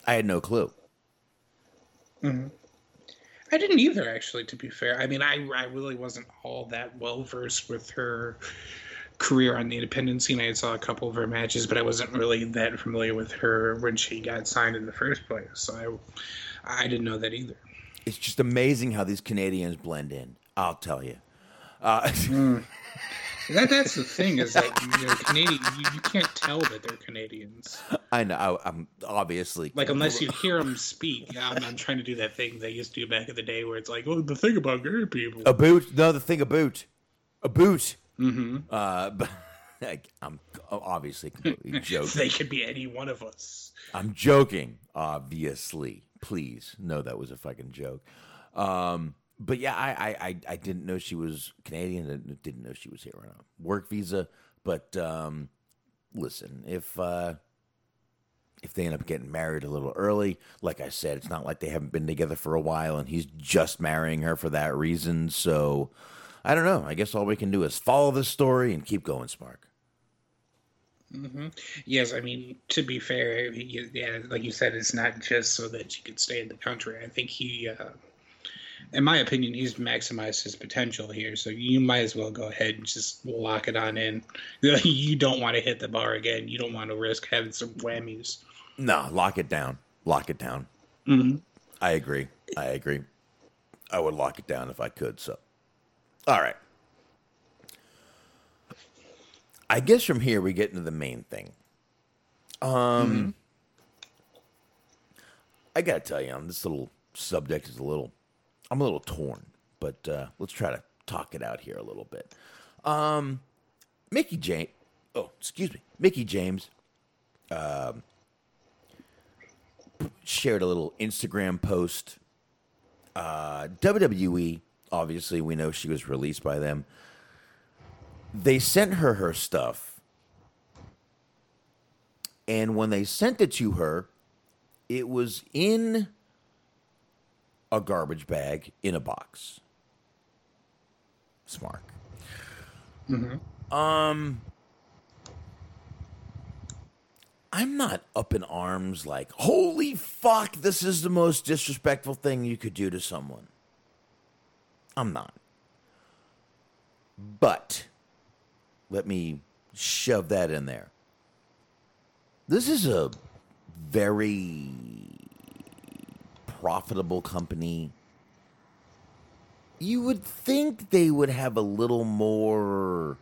I had no clue. hmm I didn't either, actually. To be fair, I mean, I I really wasn't all that well versed with her career on the independent scene. I saw a couple of her matches, but I wasn't really that familiar with her when she got signed in the first place. So I I didn't know that either. It's just amazing how these Canadians blend in. I'll tell you. Uh, That that's the thing is that you know, Canadian you, you can't tell that they're Canadians. I know. I, I'm obviously Like unless you hear them speak. Yeah, I'm, I'm trying to do that thing they used to do back in the day where it's like, well, the thing about gay people. A boot? No, the thing a boot. A boot. Mm-hmm. Uh, but like, I'm obviously completely joking. they could be any one of us. I'm joking, obviously. Please no, that was a fucking joke. Um, but yeah, I, I, I, didn't know she was Canadian. Didn't know she was here on a work visa. But um, listen, if uh, if they end up getting married a little early, like I said, it's not like they haven't been together for a while, and he's just marrying her for that reason. So I don't know. I guess all we can do is follow this story and keep going, Smark. hmm Yes, I mean to be fair, yeah, like you said, it's not just so that you could stay in the country. I think he, uh, in my opinion, he's maximized his potential here. So you might as well go ahead and just lock it on in. You don't want to hit the bar again. You don't want to risk having some whammies. No, lock it down. Lock it down. Mhm. I agree. I agree. I would lock it down if I could. So, all right. I guess from here we get into the main thing. Um, I gotta tell you, on this little subject is a little, I'm a little torn, but uh, let's try to talk it out here a little bit. Um, Mickie James, oh, excuse me, Mickie James, um, shared a little Instagram post. Uh, WWE, obviously, we know she was released by them. They sent her her stuff. And when they sent it to her, it was in a garbage bag in a box. Smark. Um, I'm not up in arms like, holy fuck, this is the most disrespectful thing you could do to someone. I'm not. But let me shove that in there. This is a very profitable company. You would think they would have a little more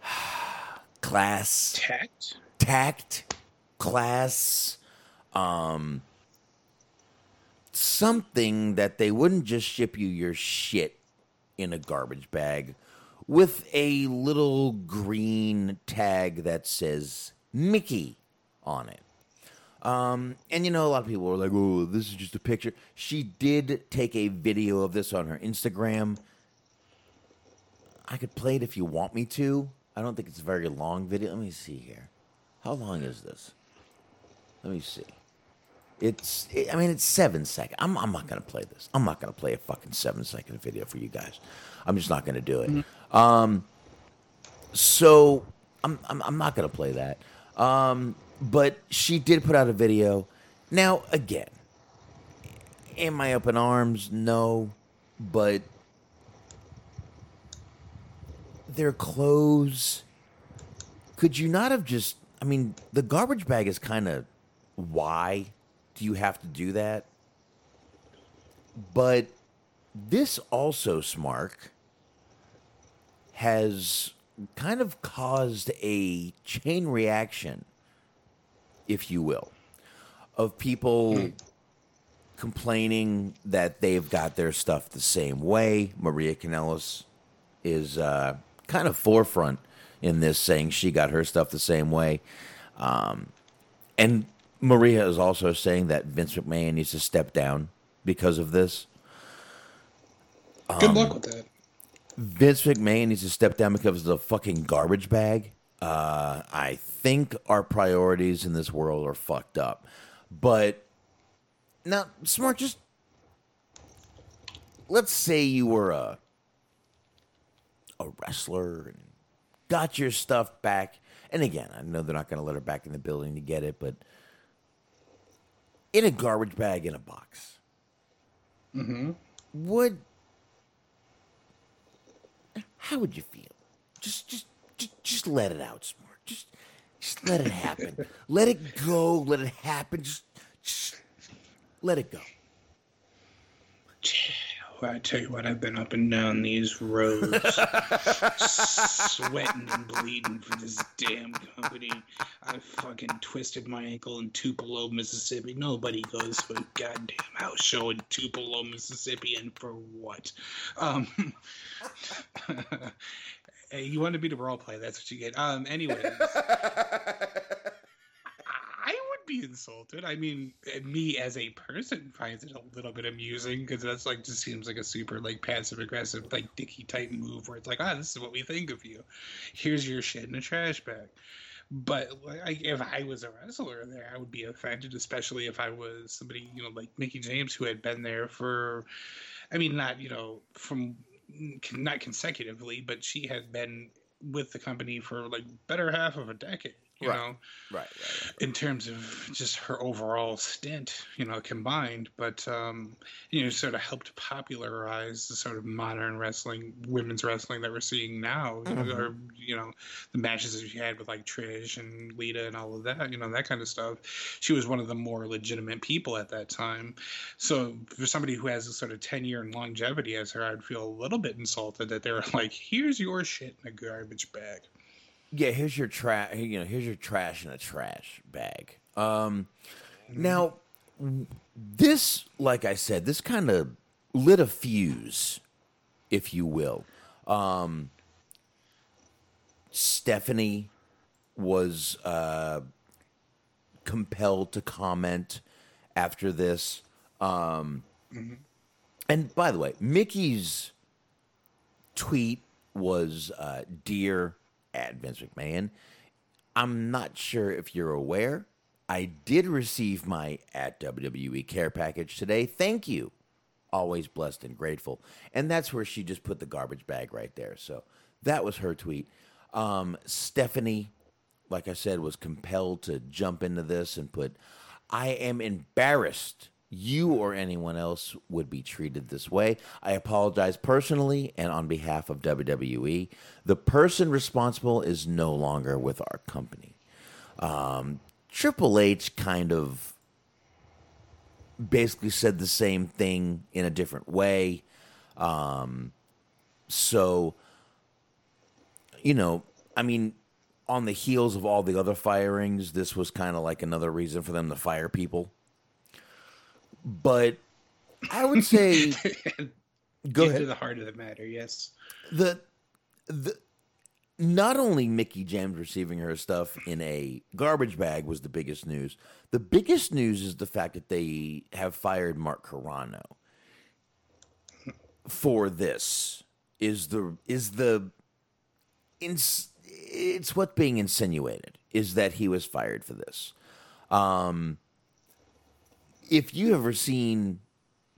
class Tact. tact, class, um, something that they wouldn't just ship you your shit in a garbage bag with a little green tag that says Mickie on it. Um, and you know, a lot of people were like, "Oh, this is just a picture." She did take a video of this on her Instagram. I could play it if you want me to. I don't think it's a very long video. Let me see here. How long is this? Let me see. It's. I mean, it's seven seconds. I'm. I'm not gonna play this. I'm not gonna play a fucking seven second video for you guys. I'm just not gonna do it. Um. So I'm. I'm. I'm not gonna play that. Um. But she did put out a video. Now again, am I up in arms? No, but their clothes. Could you not have just I mean, the garbage bag is kind of why do you have to do that? But this also, Smark, has kind of caused a chain reaction, if you will, of people complaining that they've got their stuff the same way. Maria Kanellis is uh, kind of forefront in this, saying she got her stuff the same way. Um, and Maria is also saying that Vince McMahon needs to step down because of this. Good Um, luck with that. Vince McMahon needs to step down because of the fucking garbage bag. Uh, I think our priorities in this world are fucked up. But now, Smark, just let's say you were a a wrestler and got your stuff back. And again, I know they're not going to let her back in the building to get it, but in a garbage bag in a box. Mm-hmm. Would how would you feel? Just, just, just, just let it out, Smark. Just, just let it happen. let it go. Let it happen. Just, just let it go. Well, I tell you what, I've been up and down these roads, sweating and bleeding for this damn company. I fucking twisted my ankle in Tupelo, Mississippi. Nobody goes to a goddamn house show in Tupelo, Mississippi, and for what? Um, hey, you want to be the role play? That's what you get. Um, anyways. I would be insulted. I mean, me as a person finds it a little bit amusing because that's like just seems like a super like passive aggressive like dicky type move where it's like, ah, this is what we think of you. Here's your shit in a trash bag. But like, if I was a wrestler there, I would be offended, especially if I was somebody you know like Mickie James who had been there for, I mean, not you know from not consecutively, but she had been with the company for like better half of a decade. You Right. know, Right, right, in terms of just her overall stint, you know, combined, but um, you know, sort of helped popularize the sort of modern wrestling, women's wrestling that we're seeing now, you know, Mhm. or you know, the matches that she had with like Trish and Lita and all of that, you know, that kind of stuff. She was one of the more legitimate people at that time. So for somebody who has a sort of tenure and longevity as her, I'd feel a little bit insulted that they're like, "Here's your shit in a garbage bag." Yeah, here's your trash. You know, here's your trash in a trash bag. Um, now, this, like I said, this kind of lit a fuse, if you will. Um, Stephanie was uh, compelled to comment after this. Um, and by the way, Mickie's tweet was uh, "Dear at Vince McMahon." I'm not sure if you're aware. I did receive my at WWE care package today. Thank you. Always blessed and grateful. And that's where she just put the garbage bag right there. So that was her tweet. Um, Stephanie, like I said, was compelled to jump into this and put, I am embarrassed you or anyone else would be treated this way. I apologize personally and on behalf of WWE. The person responsible is no longer with our company. Um, Triple H kind of basically said the same thing in a different way. Um, so, you know, I mean, on the heels of all the other firings, this was kind of like another reason for them to fire people. But I would say, go Get ahead. to the heart of the matter. Yes. the the not only Mickie James receiving her stuff in a garbage bag was the biggest news. The biggest news is the fact that they have fired Mark Carrano for this. Is the is the ins, it's what being insinuated is that he was fired for this. Um, if you ever seen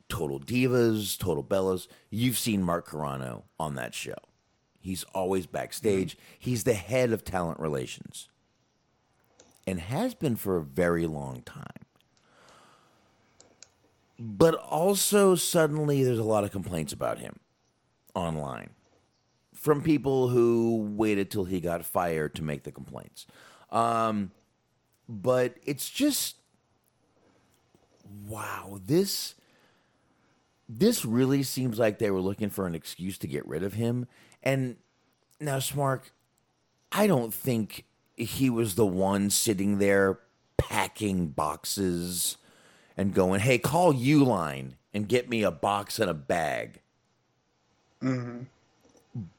Total Divas, Total Bellas, you've seen Mark Carrano on that show. He's always backstage. He's the head of talent relations and has been for a very long time. But also, suddenly, there's a lot of complaints about him online from people who waited till he got fired to make the complaints. Um, but it's just wow. This this really seems like they were looking for an excuse to get rid of him. And now, Smark, I don't think he was the one sitting there packing boxes and going, "Hey, call Uline and get me a box and a bag." Mm-hmm.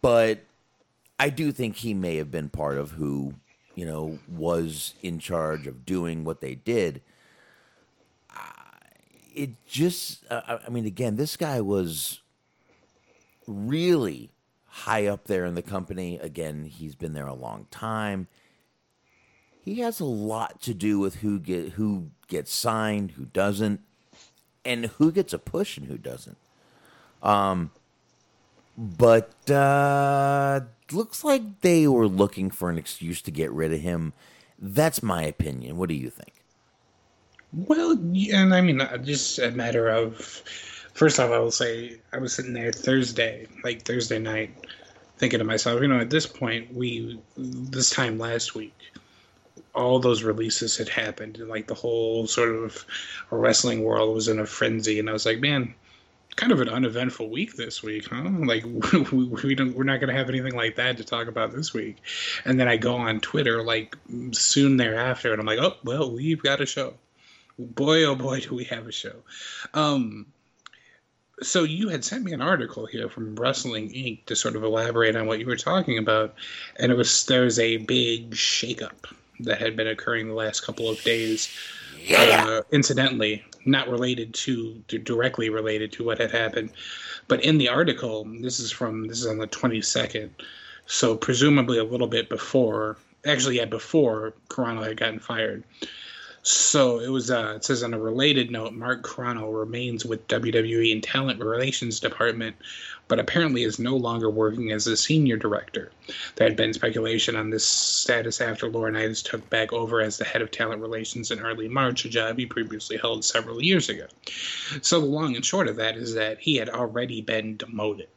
But I do think he may have been part of who, you know, was in charge of doing what they did. It just, uh, I mean, again, this guy was really high up there in the company. Again, he's been there a long time. He has a lot to do with who get who gets signed, who doesn't, and who gets a push and who doesn't. Um, but uh, looks like they were looking for an excuse to get rid of him. That's my opinion. What do you think? Well, and I mean, uh, just a matter of. First off, I will say I was sitting there Thursday, like Thursday night, thinking to myself, you know, at this point, we this time last week, all those releases had happened, and like the whole sort of wrestling world was in a frenzy, and I was like, man, kind of an uneventful week this week, huh? Like we, we don't, we're not going to have anything like that to talk about this week. And then I go on Twitter like soon thereafter, and I'm like, oh well, we've got a show. Boy, oh boy, do we have a show. Um, so you had sent me an article here from Wrestling Inc. to sort of elaborate on what you were talking about, and it was there was a big shakeup that had been occurring the last couple of days. Uh, incidentally, not related to, to directly related to what had happened, but in the article, this is from this is on the twenty second, so presumably a little bit before, actually yeah, before Carrano had gotten fired. So it was. Uh, it says on a related note, Mark Carrano remains with WWE and Talent Relations Department, but apparently is no longer working as a senior director. There had been speculation on this status after Laurinaitis took back over as the head of Talent Relations in early March, a job he previously held several years ago. So the long and short of that is that he had already been demoted.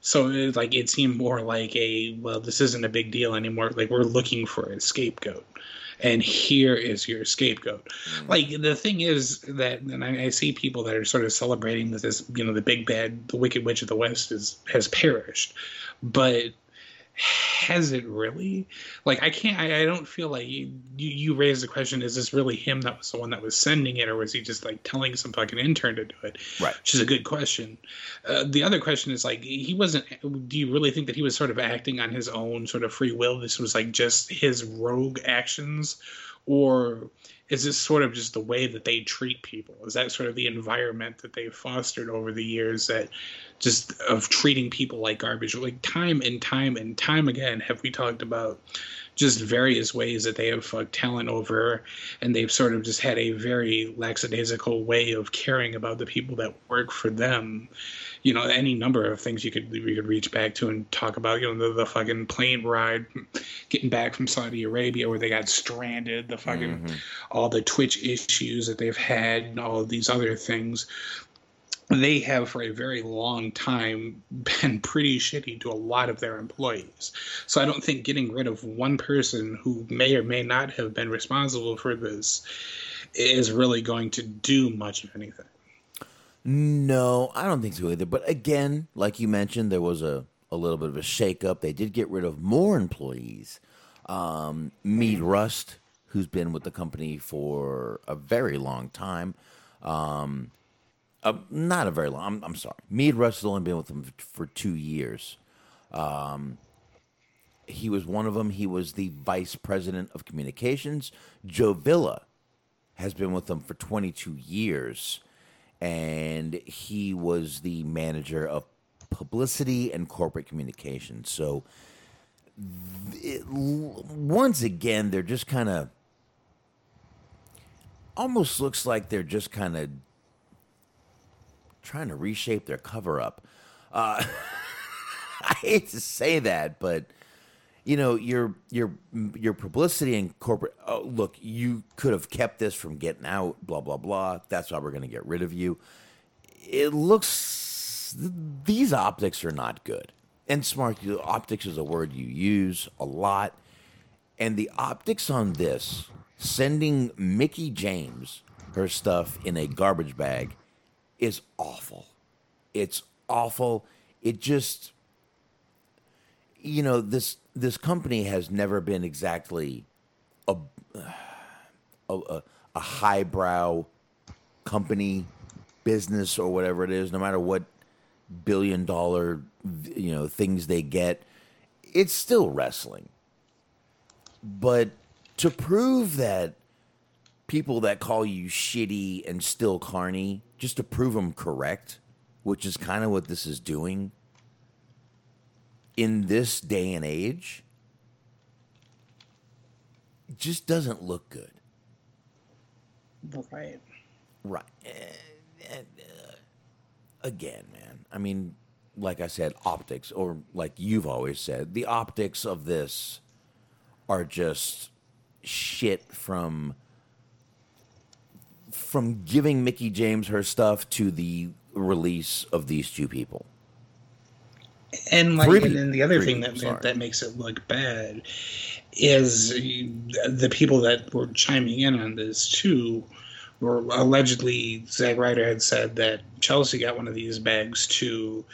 So it, like it seemed more like a well, this isn't a big deal anymore. Like we're looking for a scapegoat and here is your scapegoat. Mm. Like the thing is that, and I, I see people that are sort of celebrating that this, you know, the big bad, the Wicked Witch of the West is has perished, but has it really? Like I can't, I, I don't feel like you, you you raised the question: Is this really him that was the one that was sending it, or was he just like telling some fucking intern to do it? Right. Which is a good question. Uh, the other question is like, he wasn't. Do you really think that he was sort of acting on his own sort of free will? This was like just his rogue actions, or is this sort of just the way that they treat people? Is that sort of the environment that they've fostered over the years that just of treating people like garbage? Like time and time and time again have we talked about just various ways that they have fucked talent over and they've sort of just had a very lackadaisical way of caring about the people that work for them. You know any number of things you could we could reach back to and talk about you know the, the fucking plane ride getting back from Saudi Arabia where they got stranded the fucking mm-hmm. all the Twitch issues that they've had and all of these other things they have for a very long time been pretty shitty to a lot of their employees. So I don't think getting rid of one person who may or may not have been responsible for this is really going to do much of anything. No, I don't think so either. But again, like you mentioned, there was a, a little bit of a shakeup. They did get rid of more employees. Um, Mead Rust, who's been with the company for a very long time, um, uh, not a very long. I'm, I'm sorry. Mead Rust has only been with them for two years. Um, he was one of them. He was the vice president of communications. Joe Villa has been with them for 22 years, and he was the manager of publicity and corporate communications. So, it, once again, they're just kind of almost looks like they're just kind of trying to reshape their cover up. Uh, I hate to say that, but you know your your your publicity and corporate. Oh, look, you could have kept this from getting out. Blah blah blah. That's why we're going to get rid of you. It looks these optics are not good. And Smark optics is a word you use a lot. And the optics on this, sending Mickie James her stuff in a garbage bag, is awful. It's awful. It just, you know, this this company has never been exactly a a, a, a highbrow company, business or whatever it is. No matter what billion dollar, you know, things they get, it's still wrestling. But to prove that people that call you shitty and still carny, just to prove them correct, which is kind of what this is doing in this day and age, just doesn't look good. Right. Right. Again, man. I mean, like I said, optics, or like you've always said, the optics of this are just shit from from giving Mickie James her stuff to the release of these two people. And like, and then the other Three thing that sorry. that makes it look bad is the people that were chiming in on this too were allegedly Zack Ryder had said that Chelsea got one of these bags too.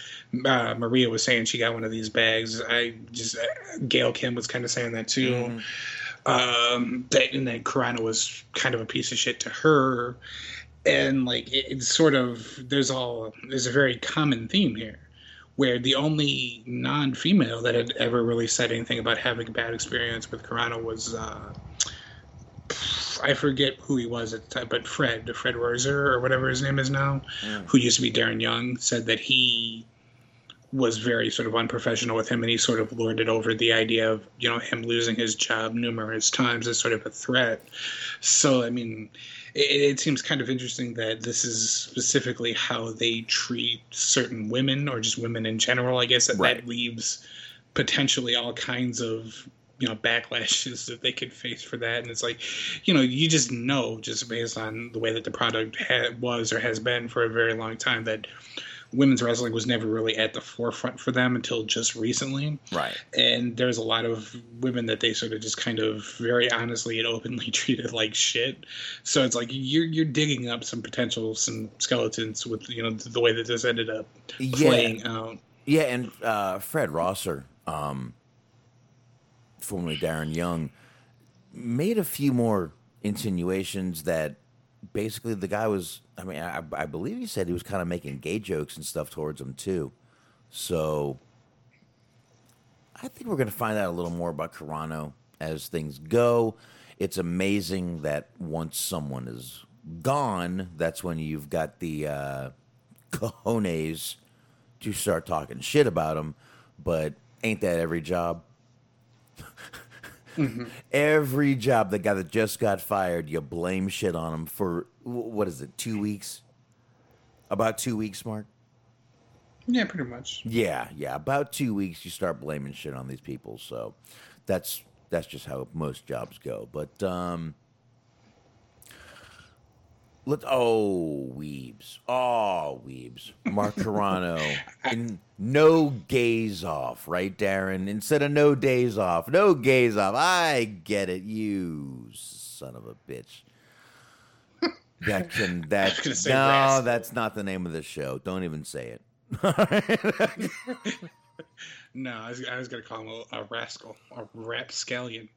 Uh, Maria was saying she got one of these bags. I just uh, Gail Kim was kind of saying that too. Um, that and that Carrano was kind of a piece of shit to her, and like it, it's sort of there's all there's a very common theme here where the only non-female that had ever really said anything about having a bad experience with Carrano was uh, I forget who he was at the time, but Fred, Fred Rosser or whatever his name is now, who used to be Darren Young, said that he was very sort of unprofessional with him and he sort of lorded over the idea of you know him losing his job numerous times as sort of a threat. So i mean it, it seems kind of interesting that this is specifically how they treat certain women or just women in general i guess that that leaves potentially all kinds of you know backlashes that they could face for that. And it's like you know you just know just based on the way that the product ha- was or has been for a very long time that women's wrestling was never really at the forefront for them until just recently Right. and there's a lot of women that they sort of just kind of very honestly and openly treated like shit. So it's like you're you're digging up some potential some skeletons with you know the way that this ended up playing out. Yeah, and uh, Fred Rosser, um, formerly Darren Young, made a few more insinuations that basically the guy was. I mean, I, I believe he said he was kind of making gay jokes and stuff towards him too. So I think we're going to find out a little more about Carrano as things go. It's amazing that once someone is gone, that's when you've got the uh, cojones to start talking shit about them. But ain't that every job? Every job, the guy that just got fired, you blame shit on him for what is it? Two weeks? About two weeks, Mark. Yeah, pretty much. Yeah, yeah. About two weeks, you start blaming shit on these people. So that's that's just how most jobs go. But um, let oh weebs, oh weebs, Mark Carrano, and no gaze off, right, Darren? Instead of no days off, no gaze off. I get it, you son of a bitch. That can that no, rascal. that's not the name of the show. Don't even say it. No, I was, I was gonna call him a, a rascal, a rapscallion.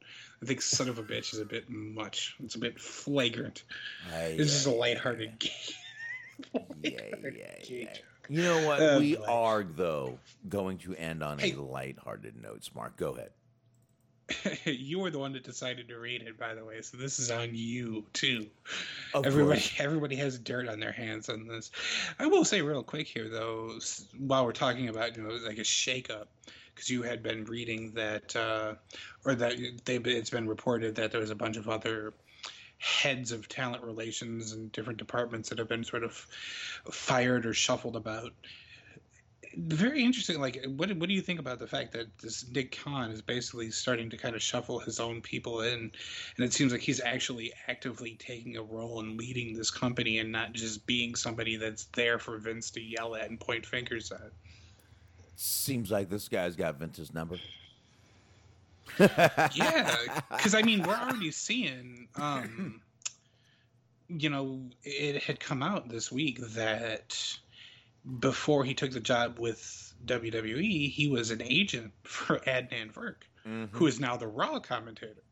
I think son of a bitch is a bit much. It's a bit flagrant. Aye, this is a lighthearted game. yeah, yeah, yeah. You know what? Oh, we boy. are though going to end on Hey. a light-hearted note. Smark, go ahead. you were the one that decided to read it, by the way, so this is on you too. Of everybody, course. everybody has dirt on their hands on this. I will say real quick here, though, while we're talking about you know like a shakeup, because you had been reading that, uh, or that they it's been reported that there was a bunch of other heads of talent relations and different departments that have been sort of fired or shuffled about very interesting. Like, what what do you think about the fact that this Nick Khan is basically starting to kind of shuffle his own people in, and it seems like he's actually actively taking a role in leading this company and not just being somebody that's there for Vince to yell at and point fingers at. Seems like this guy's got Vince's number. yeah, because I mean, we're already seeing, um, you know, it had come out this week that before he took the job with WWE, he was an agent for Adnan Virk, mm-hmm. who is now the Raw commentator.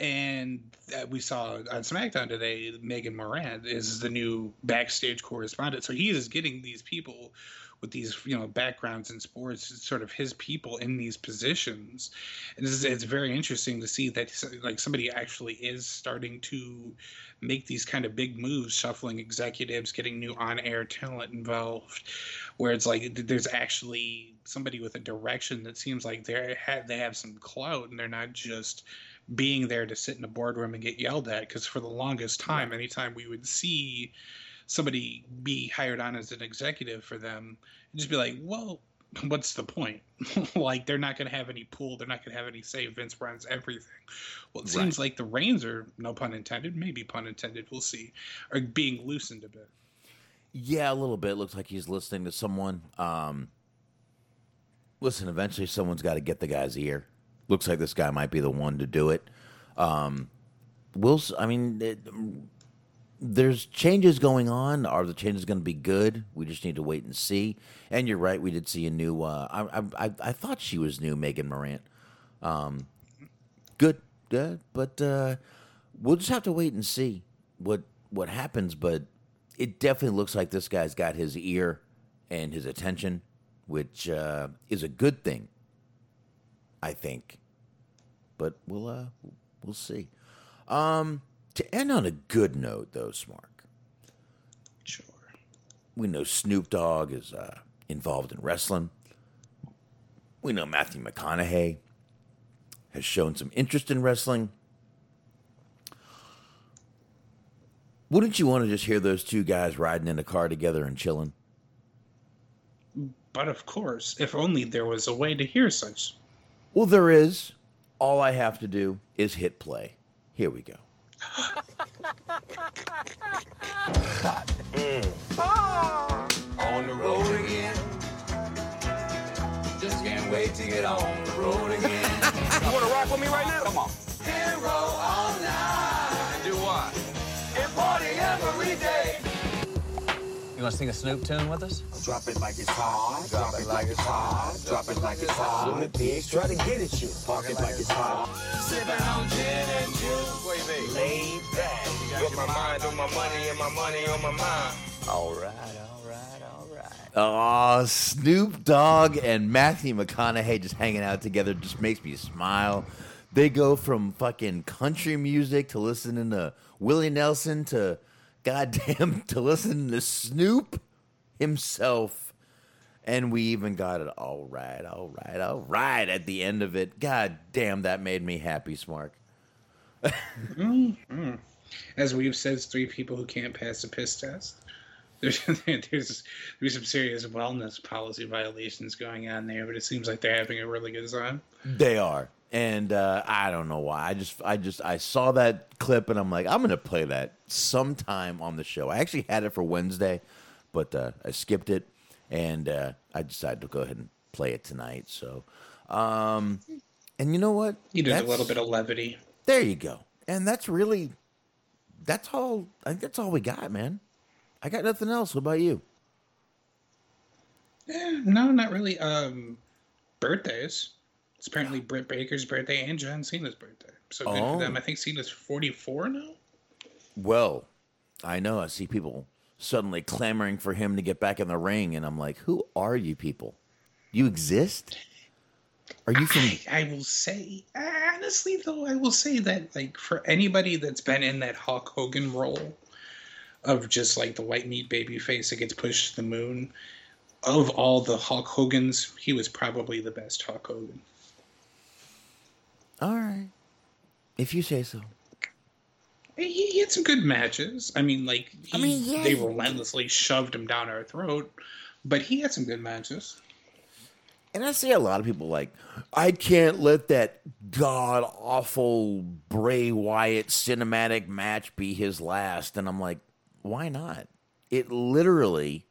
And we saw on SmackDown today, Megan Morant is the new backstage correspondent. So he is getting these people with these you know backgrounds in sports, it's sort of his people in these positions, and it's, it's very interesting to see that like somebody actually is starting to make these kind of big moves, shuffling executives, getting new on-air talent involved, where it's like there's actually somebody with a direction that seems like they have they have some clout and they're not just being there to sit in a boardroom and get yelled at because for the longest time anytime we would see somebody be hired on as an executive for them and just be like well what's the point like they're not going to have any pool, they're not going to have any say vince runs everything well it seems like the reins are no pun intended maybe pun intended we'll see are being loosened a bit Yeah, a little bit. Looks like he's listening to someone. Um, listen, eventually someone's got to get the guy's ear. Looks like this guy might be the one to do it. Um, s- I mean, it, there's changes going on. Are the changes going to be good? We just need to wait and see. And you're right. We did see a new. Uh, I, I I thought she was new, Megan Morant. Um, good, good, but uh, we'll just have to wait and see what what happens. But it definitely looks like this guy's got his ear and his attention, which uh, is a good thing. I think, but we'll uh, we'll see. Um, to end on a good note, though, Smark. Sure. We know Snoop Dogg is uh, involved in wrestling. We know Matthew McConaughey has shown some interest in wrestling. Wouldn't you want to just hear those two guys riding in a car together and chilling? but of course if only there was a way to hear such Well, there is. All I have to do is hit play. Here we go. Mm. On the road again. Just can't wait to get on the road again. you wanna rock with me right now? Come on. Hero all night. Do what? And party every day. You want to sing a Snoop tune with us? Drop it like it's hot. Drop it like it's hot. Drop it like it's hot. When the pigs try to get at you, park it like it's hot. Sipping on gin and juice. What do you? Laid back. With my mind on my money and my money on my mind. All right, all right, all right. Oh, Snoop Dogg and Matthew McConaughey just hanging out together just makes me smile. They go from fucking country music to listening to Willie Nelson to goddamn to listen to Snoop himself. And we even got it all right, all right, all right at the end of it. God damn, that made me happy, Smark. Mhm. As we've said, three people who can't pass a piss test. There's there's there's some serious wellness policy violations going on there, but it seems like they're having a really good time. They are. And uh, I don't know why. I just, I just, I saw that clip and I'm like, I'm gonna play that sometime on the show. I actually had it for Wednesday, but uh, I skipped it, and uh, I decided to go ahead and play it tonight. So, um, and you know what? You did a little bit of levity. There you go. And that's really, that's all. I think that's all we got, man. I got nothing else. What about you? Eh, no, not really. Um, birthdays. It's apparently Britt Baker's birthday and John Cena's birthday. So good Oh. for them. Oh. I think Cena's 44 now. Well, I know. I see people suddenly clamoring for him to get back in the ring, and I'm like, who are you people? You exist? Are you from? I, I will say, honestly, though, I will say that, like, for anybody that's been in that Hulk Hogan role of just like the white meat baby face that gets pushed to the moon, of all the Hulk Hogans, he was probably the best Hulk Hogan. All right, if you say so. He, he had some good matches. I mean, like, he, I mean, yeah, they he- relentlessly shoved him down our throat, but he had some good matches. And I see a lot of people like, I can't let that god awful Bray Wyatt cinematic match be his last. And I'm like, why not? It literally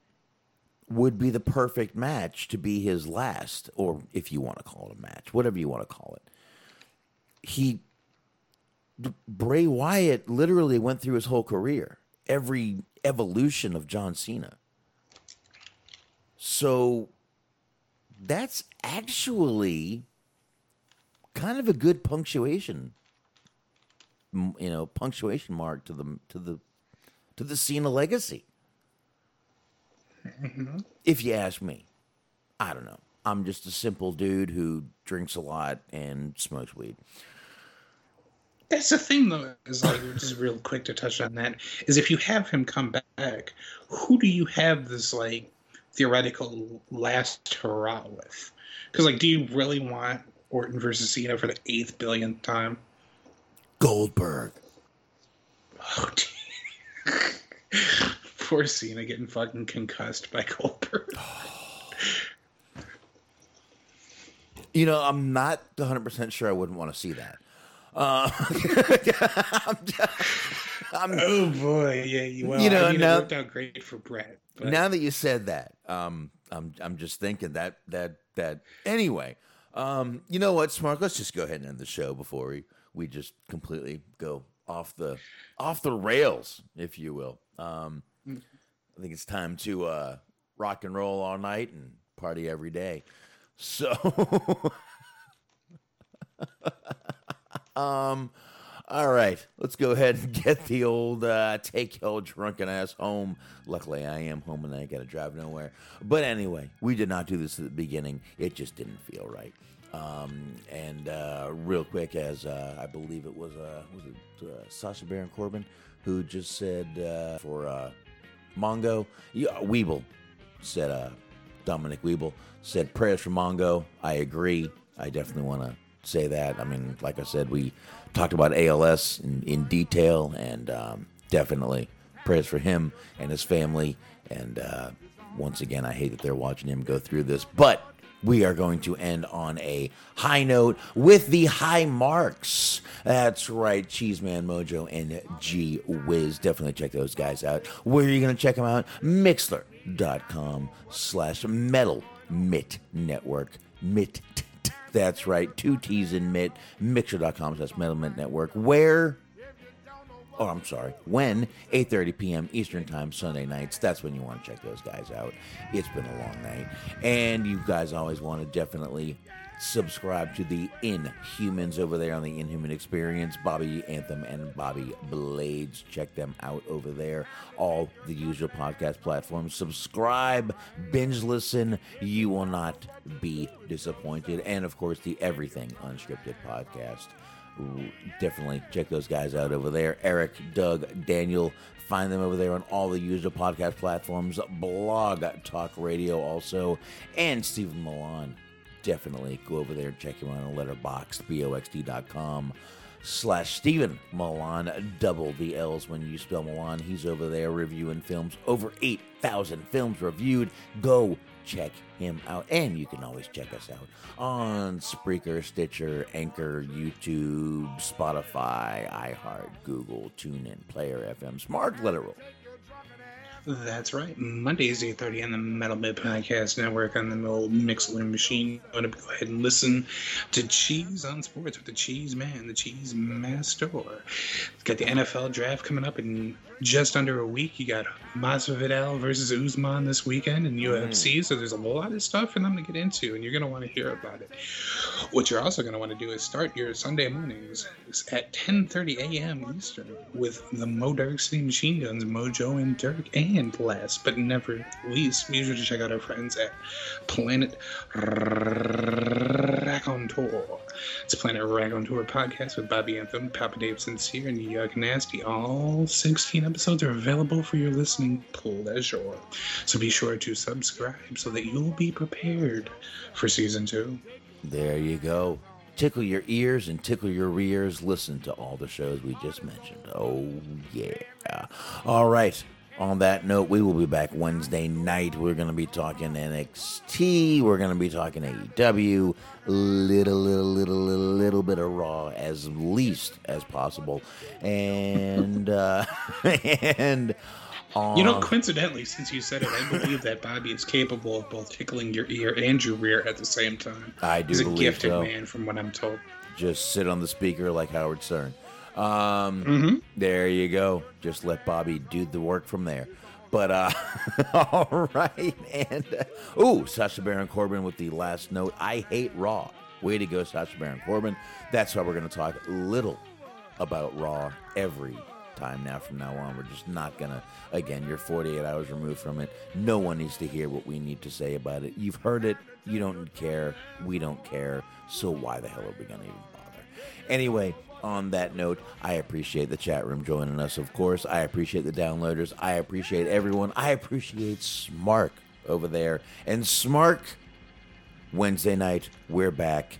would be the perfect match to be his last, or if you want to call it a match, whatever you want to call it. He Bray Wyatt literally went through his whole career, every evolution of John Cena. So that's actually kind of a good punctuation you know punctuation mark to the to the to the Cena legacy. Mm-hmm. If you ask me. I don't know. I'm just a simple dude who drinks a lot and smokes weed That's the thing, though, is like just real quick to touch on that is if you have him come back, who do you have this like theoretical last hurrah with? Because like, do you really want Orton versus Cena for the eighth billionth time? Goldberg Oh, Poor Cena getting fucking concussed by Goldberg. you know I'm not 100% sure I wouldn't want to see that uh, I'm, oh boy, yeah. you- Well, You know, I mean, now- it worked out great for Brett. But now that you said that, um, I'm I'm just thinking that that that anyway. Um, you know what, Smark? Let's just go ahead and end the show before we we just completely go off the off the rails, if you will. Um, I think it's time to uh, rock and roll all night and party every day. So, um, all right, let's go ahead and get the old uh, take your drunken ass home. Luckily, I am home and I ain't got to drive nowhere. But anyway, we did not do this at the beginning. It just didn't feel right. Um, and uh, real quick, as uh, I believe it was uh, was it uh, Sasha Baron Corbin who just said uh, for uh, Mongo, yeah, Weeble said uh, Dominic Weeble said prayers for Mongo. I agree. I definitely want to say that. I mean, like I said, we talked about ALS in, in detail, and um, definitely prayers for him and his family. And uh, once again, I hate that they're watching him go through this, but we are going to end on a high note with the high marks. That's right, Cheeseman Mojo and G Wiz. Definitely check those guys out. Where are you going to check them out? Mixlr.com slash metal mit network. Mit. That's right, two T's in mit. Mixer.com slash metal mit network. Where oh i'm sorry. When? 8.30 p.m eastern time sunday nights. That's when you want to check those guys out. It's been a long night. And you guys always want to definitely subscribe to the inhumans over there on the inhuman experience bobby anthem and bobby blades. Check them out over there. All the usual podcast platforms. Subscribe. Binge listen. You will not be disappointed. And of course the everything unscripted podcast. Definitely check those guys out over there. Eric, Doug, Daniel. Find them over there on all the usual podcast platforms, blog, talk radio also, and Stephen Millan. Definitely go over there and check him out on letterboxd, boxd.com slash Stephen Millan, double the L's when you spell Millan. He's over there reviewing films, over 8,000 films reviewed. Go check him out. And you can always check us out on Spreaker, Stitcher, Anchor, YouTube, Spotify, iHeart, Google, TuneIn, Player FM, Smart Literal. That's right. Mondays, 8.30 on the Metal Mid Podcast Network on the old Mixlr machine. You want to go ahead and listen to Cheese on Sports with the Cheese Man, the Cheese Master. Got the NFL draft coming up in just under a week. You got Masvidal versus Usman this weekend in mm-hmm. UFC. So there's a lot of stuff for them to get into, and you're going to want to hear about it. What you're also going to want to do is start your Sunday mornings at 10:30 a.m. Eastern with the Mo Dark City Machine Guns, Mojo and Dirk, and last but never least, be sure to check out our friends at Planet Raconteur. It's Planet Raconteur podcast with Bobby Anthem, Papa Dave Sincere, and Yuck Nasty. All 16 episodes are available for your listening pleasure. So be sure to subscribe so that you'll be prepared for season two. There you go. Tickle your ears and tickle your rears. Listen to all the shows we just mentioned. Oh, yeah. All right. On that note, we will be back Wednesday night. We're going to be talking NXT. We're going to be talking AEW. Little, little, little, little, little bit of Raw as least as possible. And, uh, and, You know, um, coincidentally, since you said it, I believe that Bobby is capable of both tickling your ear and your rear at the same time. I do He's a gifted so. man, from what I'm told. Just sit on the speaker like Howard Stern. Um, There you go. Just let Bobby do the work from there. But uh, all right, and uh, ooh, Sasha Baron Corbin with the last note. I hate Raw. Way to go, Sasha Baron Corbin. That's why we're going to talk little about Raw every time now from now on. We're just not going to, again, you're 48 hours removed from it. No one needs to hear what we need to say about it. You've heard it. You don't care. We don't care. So why the hell are we going to even bother? Anyway, on that note, I appreciate the chat room joining us, of course. I appreciate the downloaders. I appreciate everyone. I appreciate Smark over there. And Smark, Wednesday night, we're back.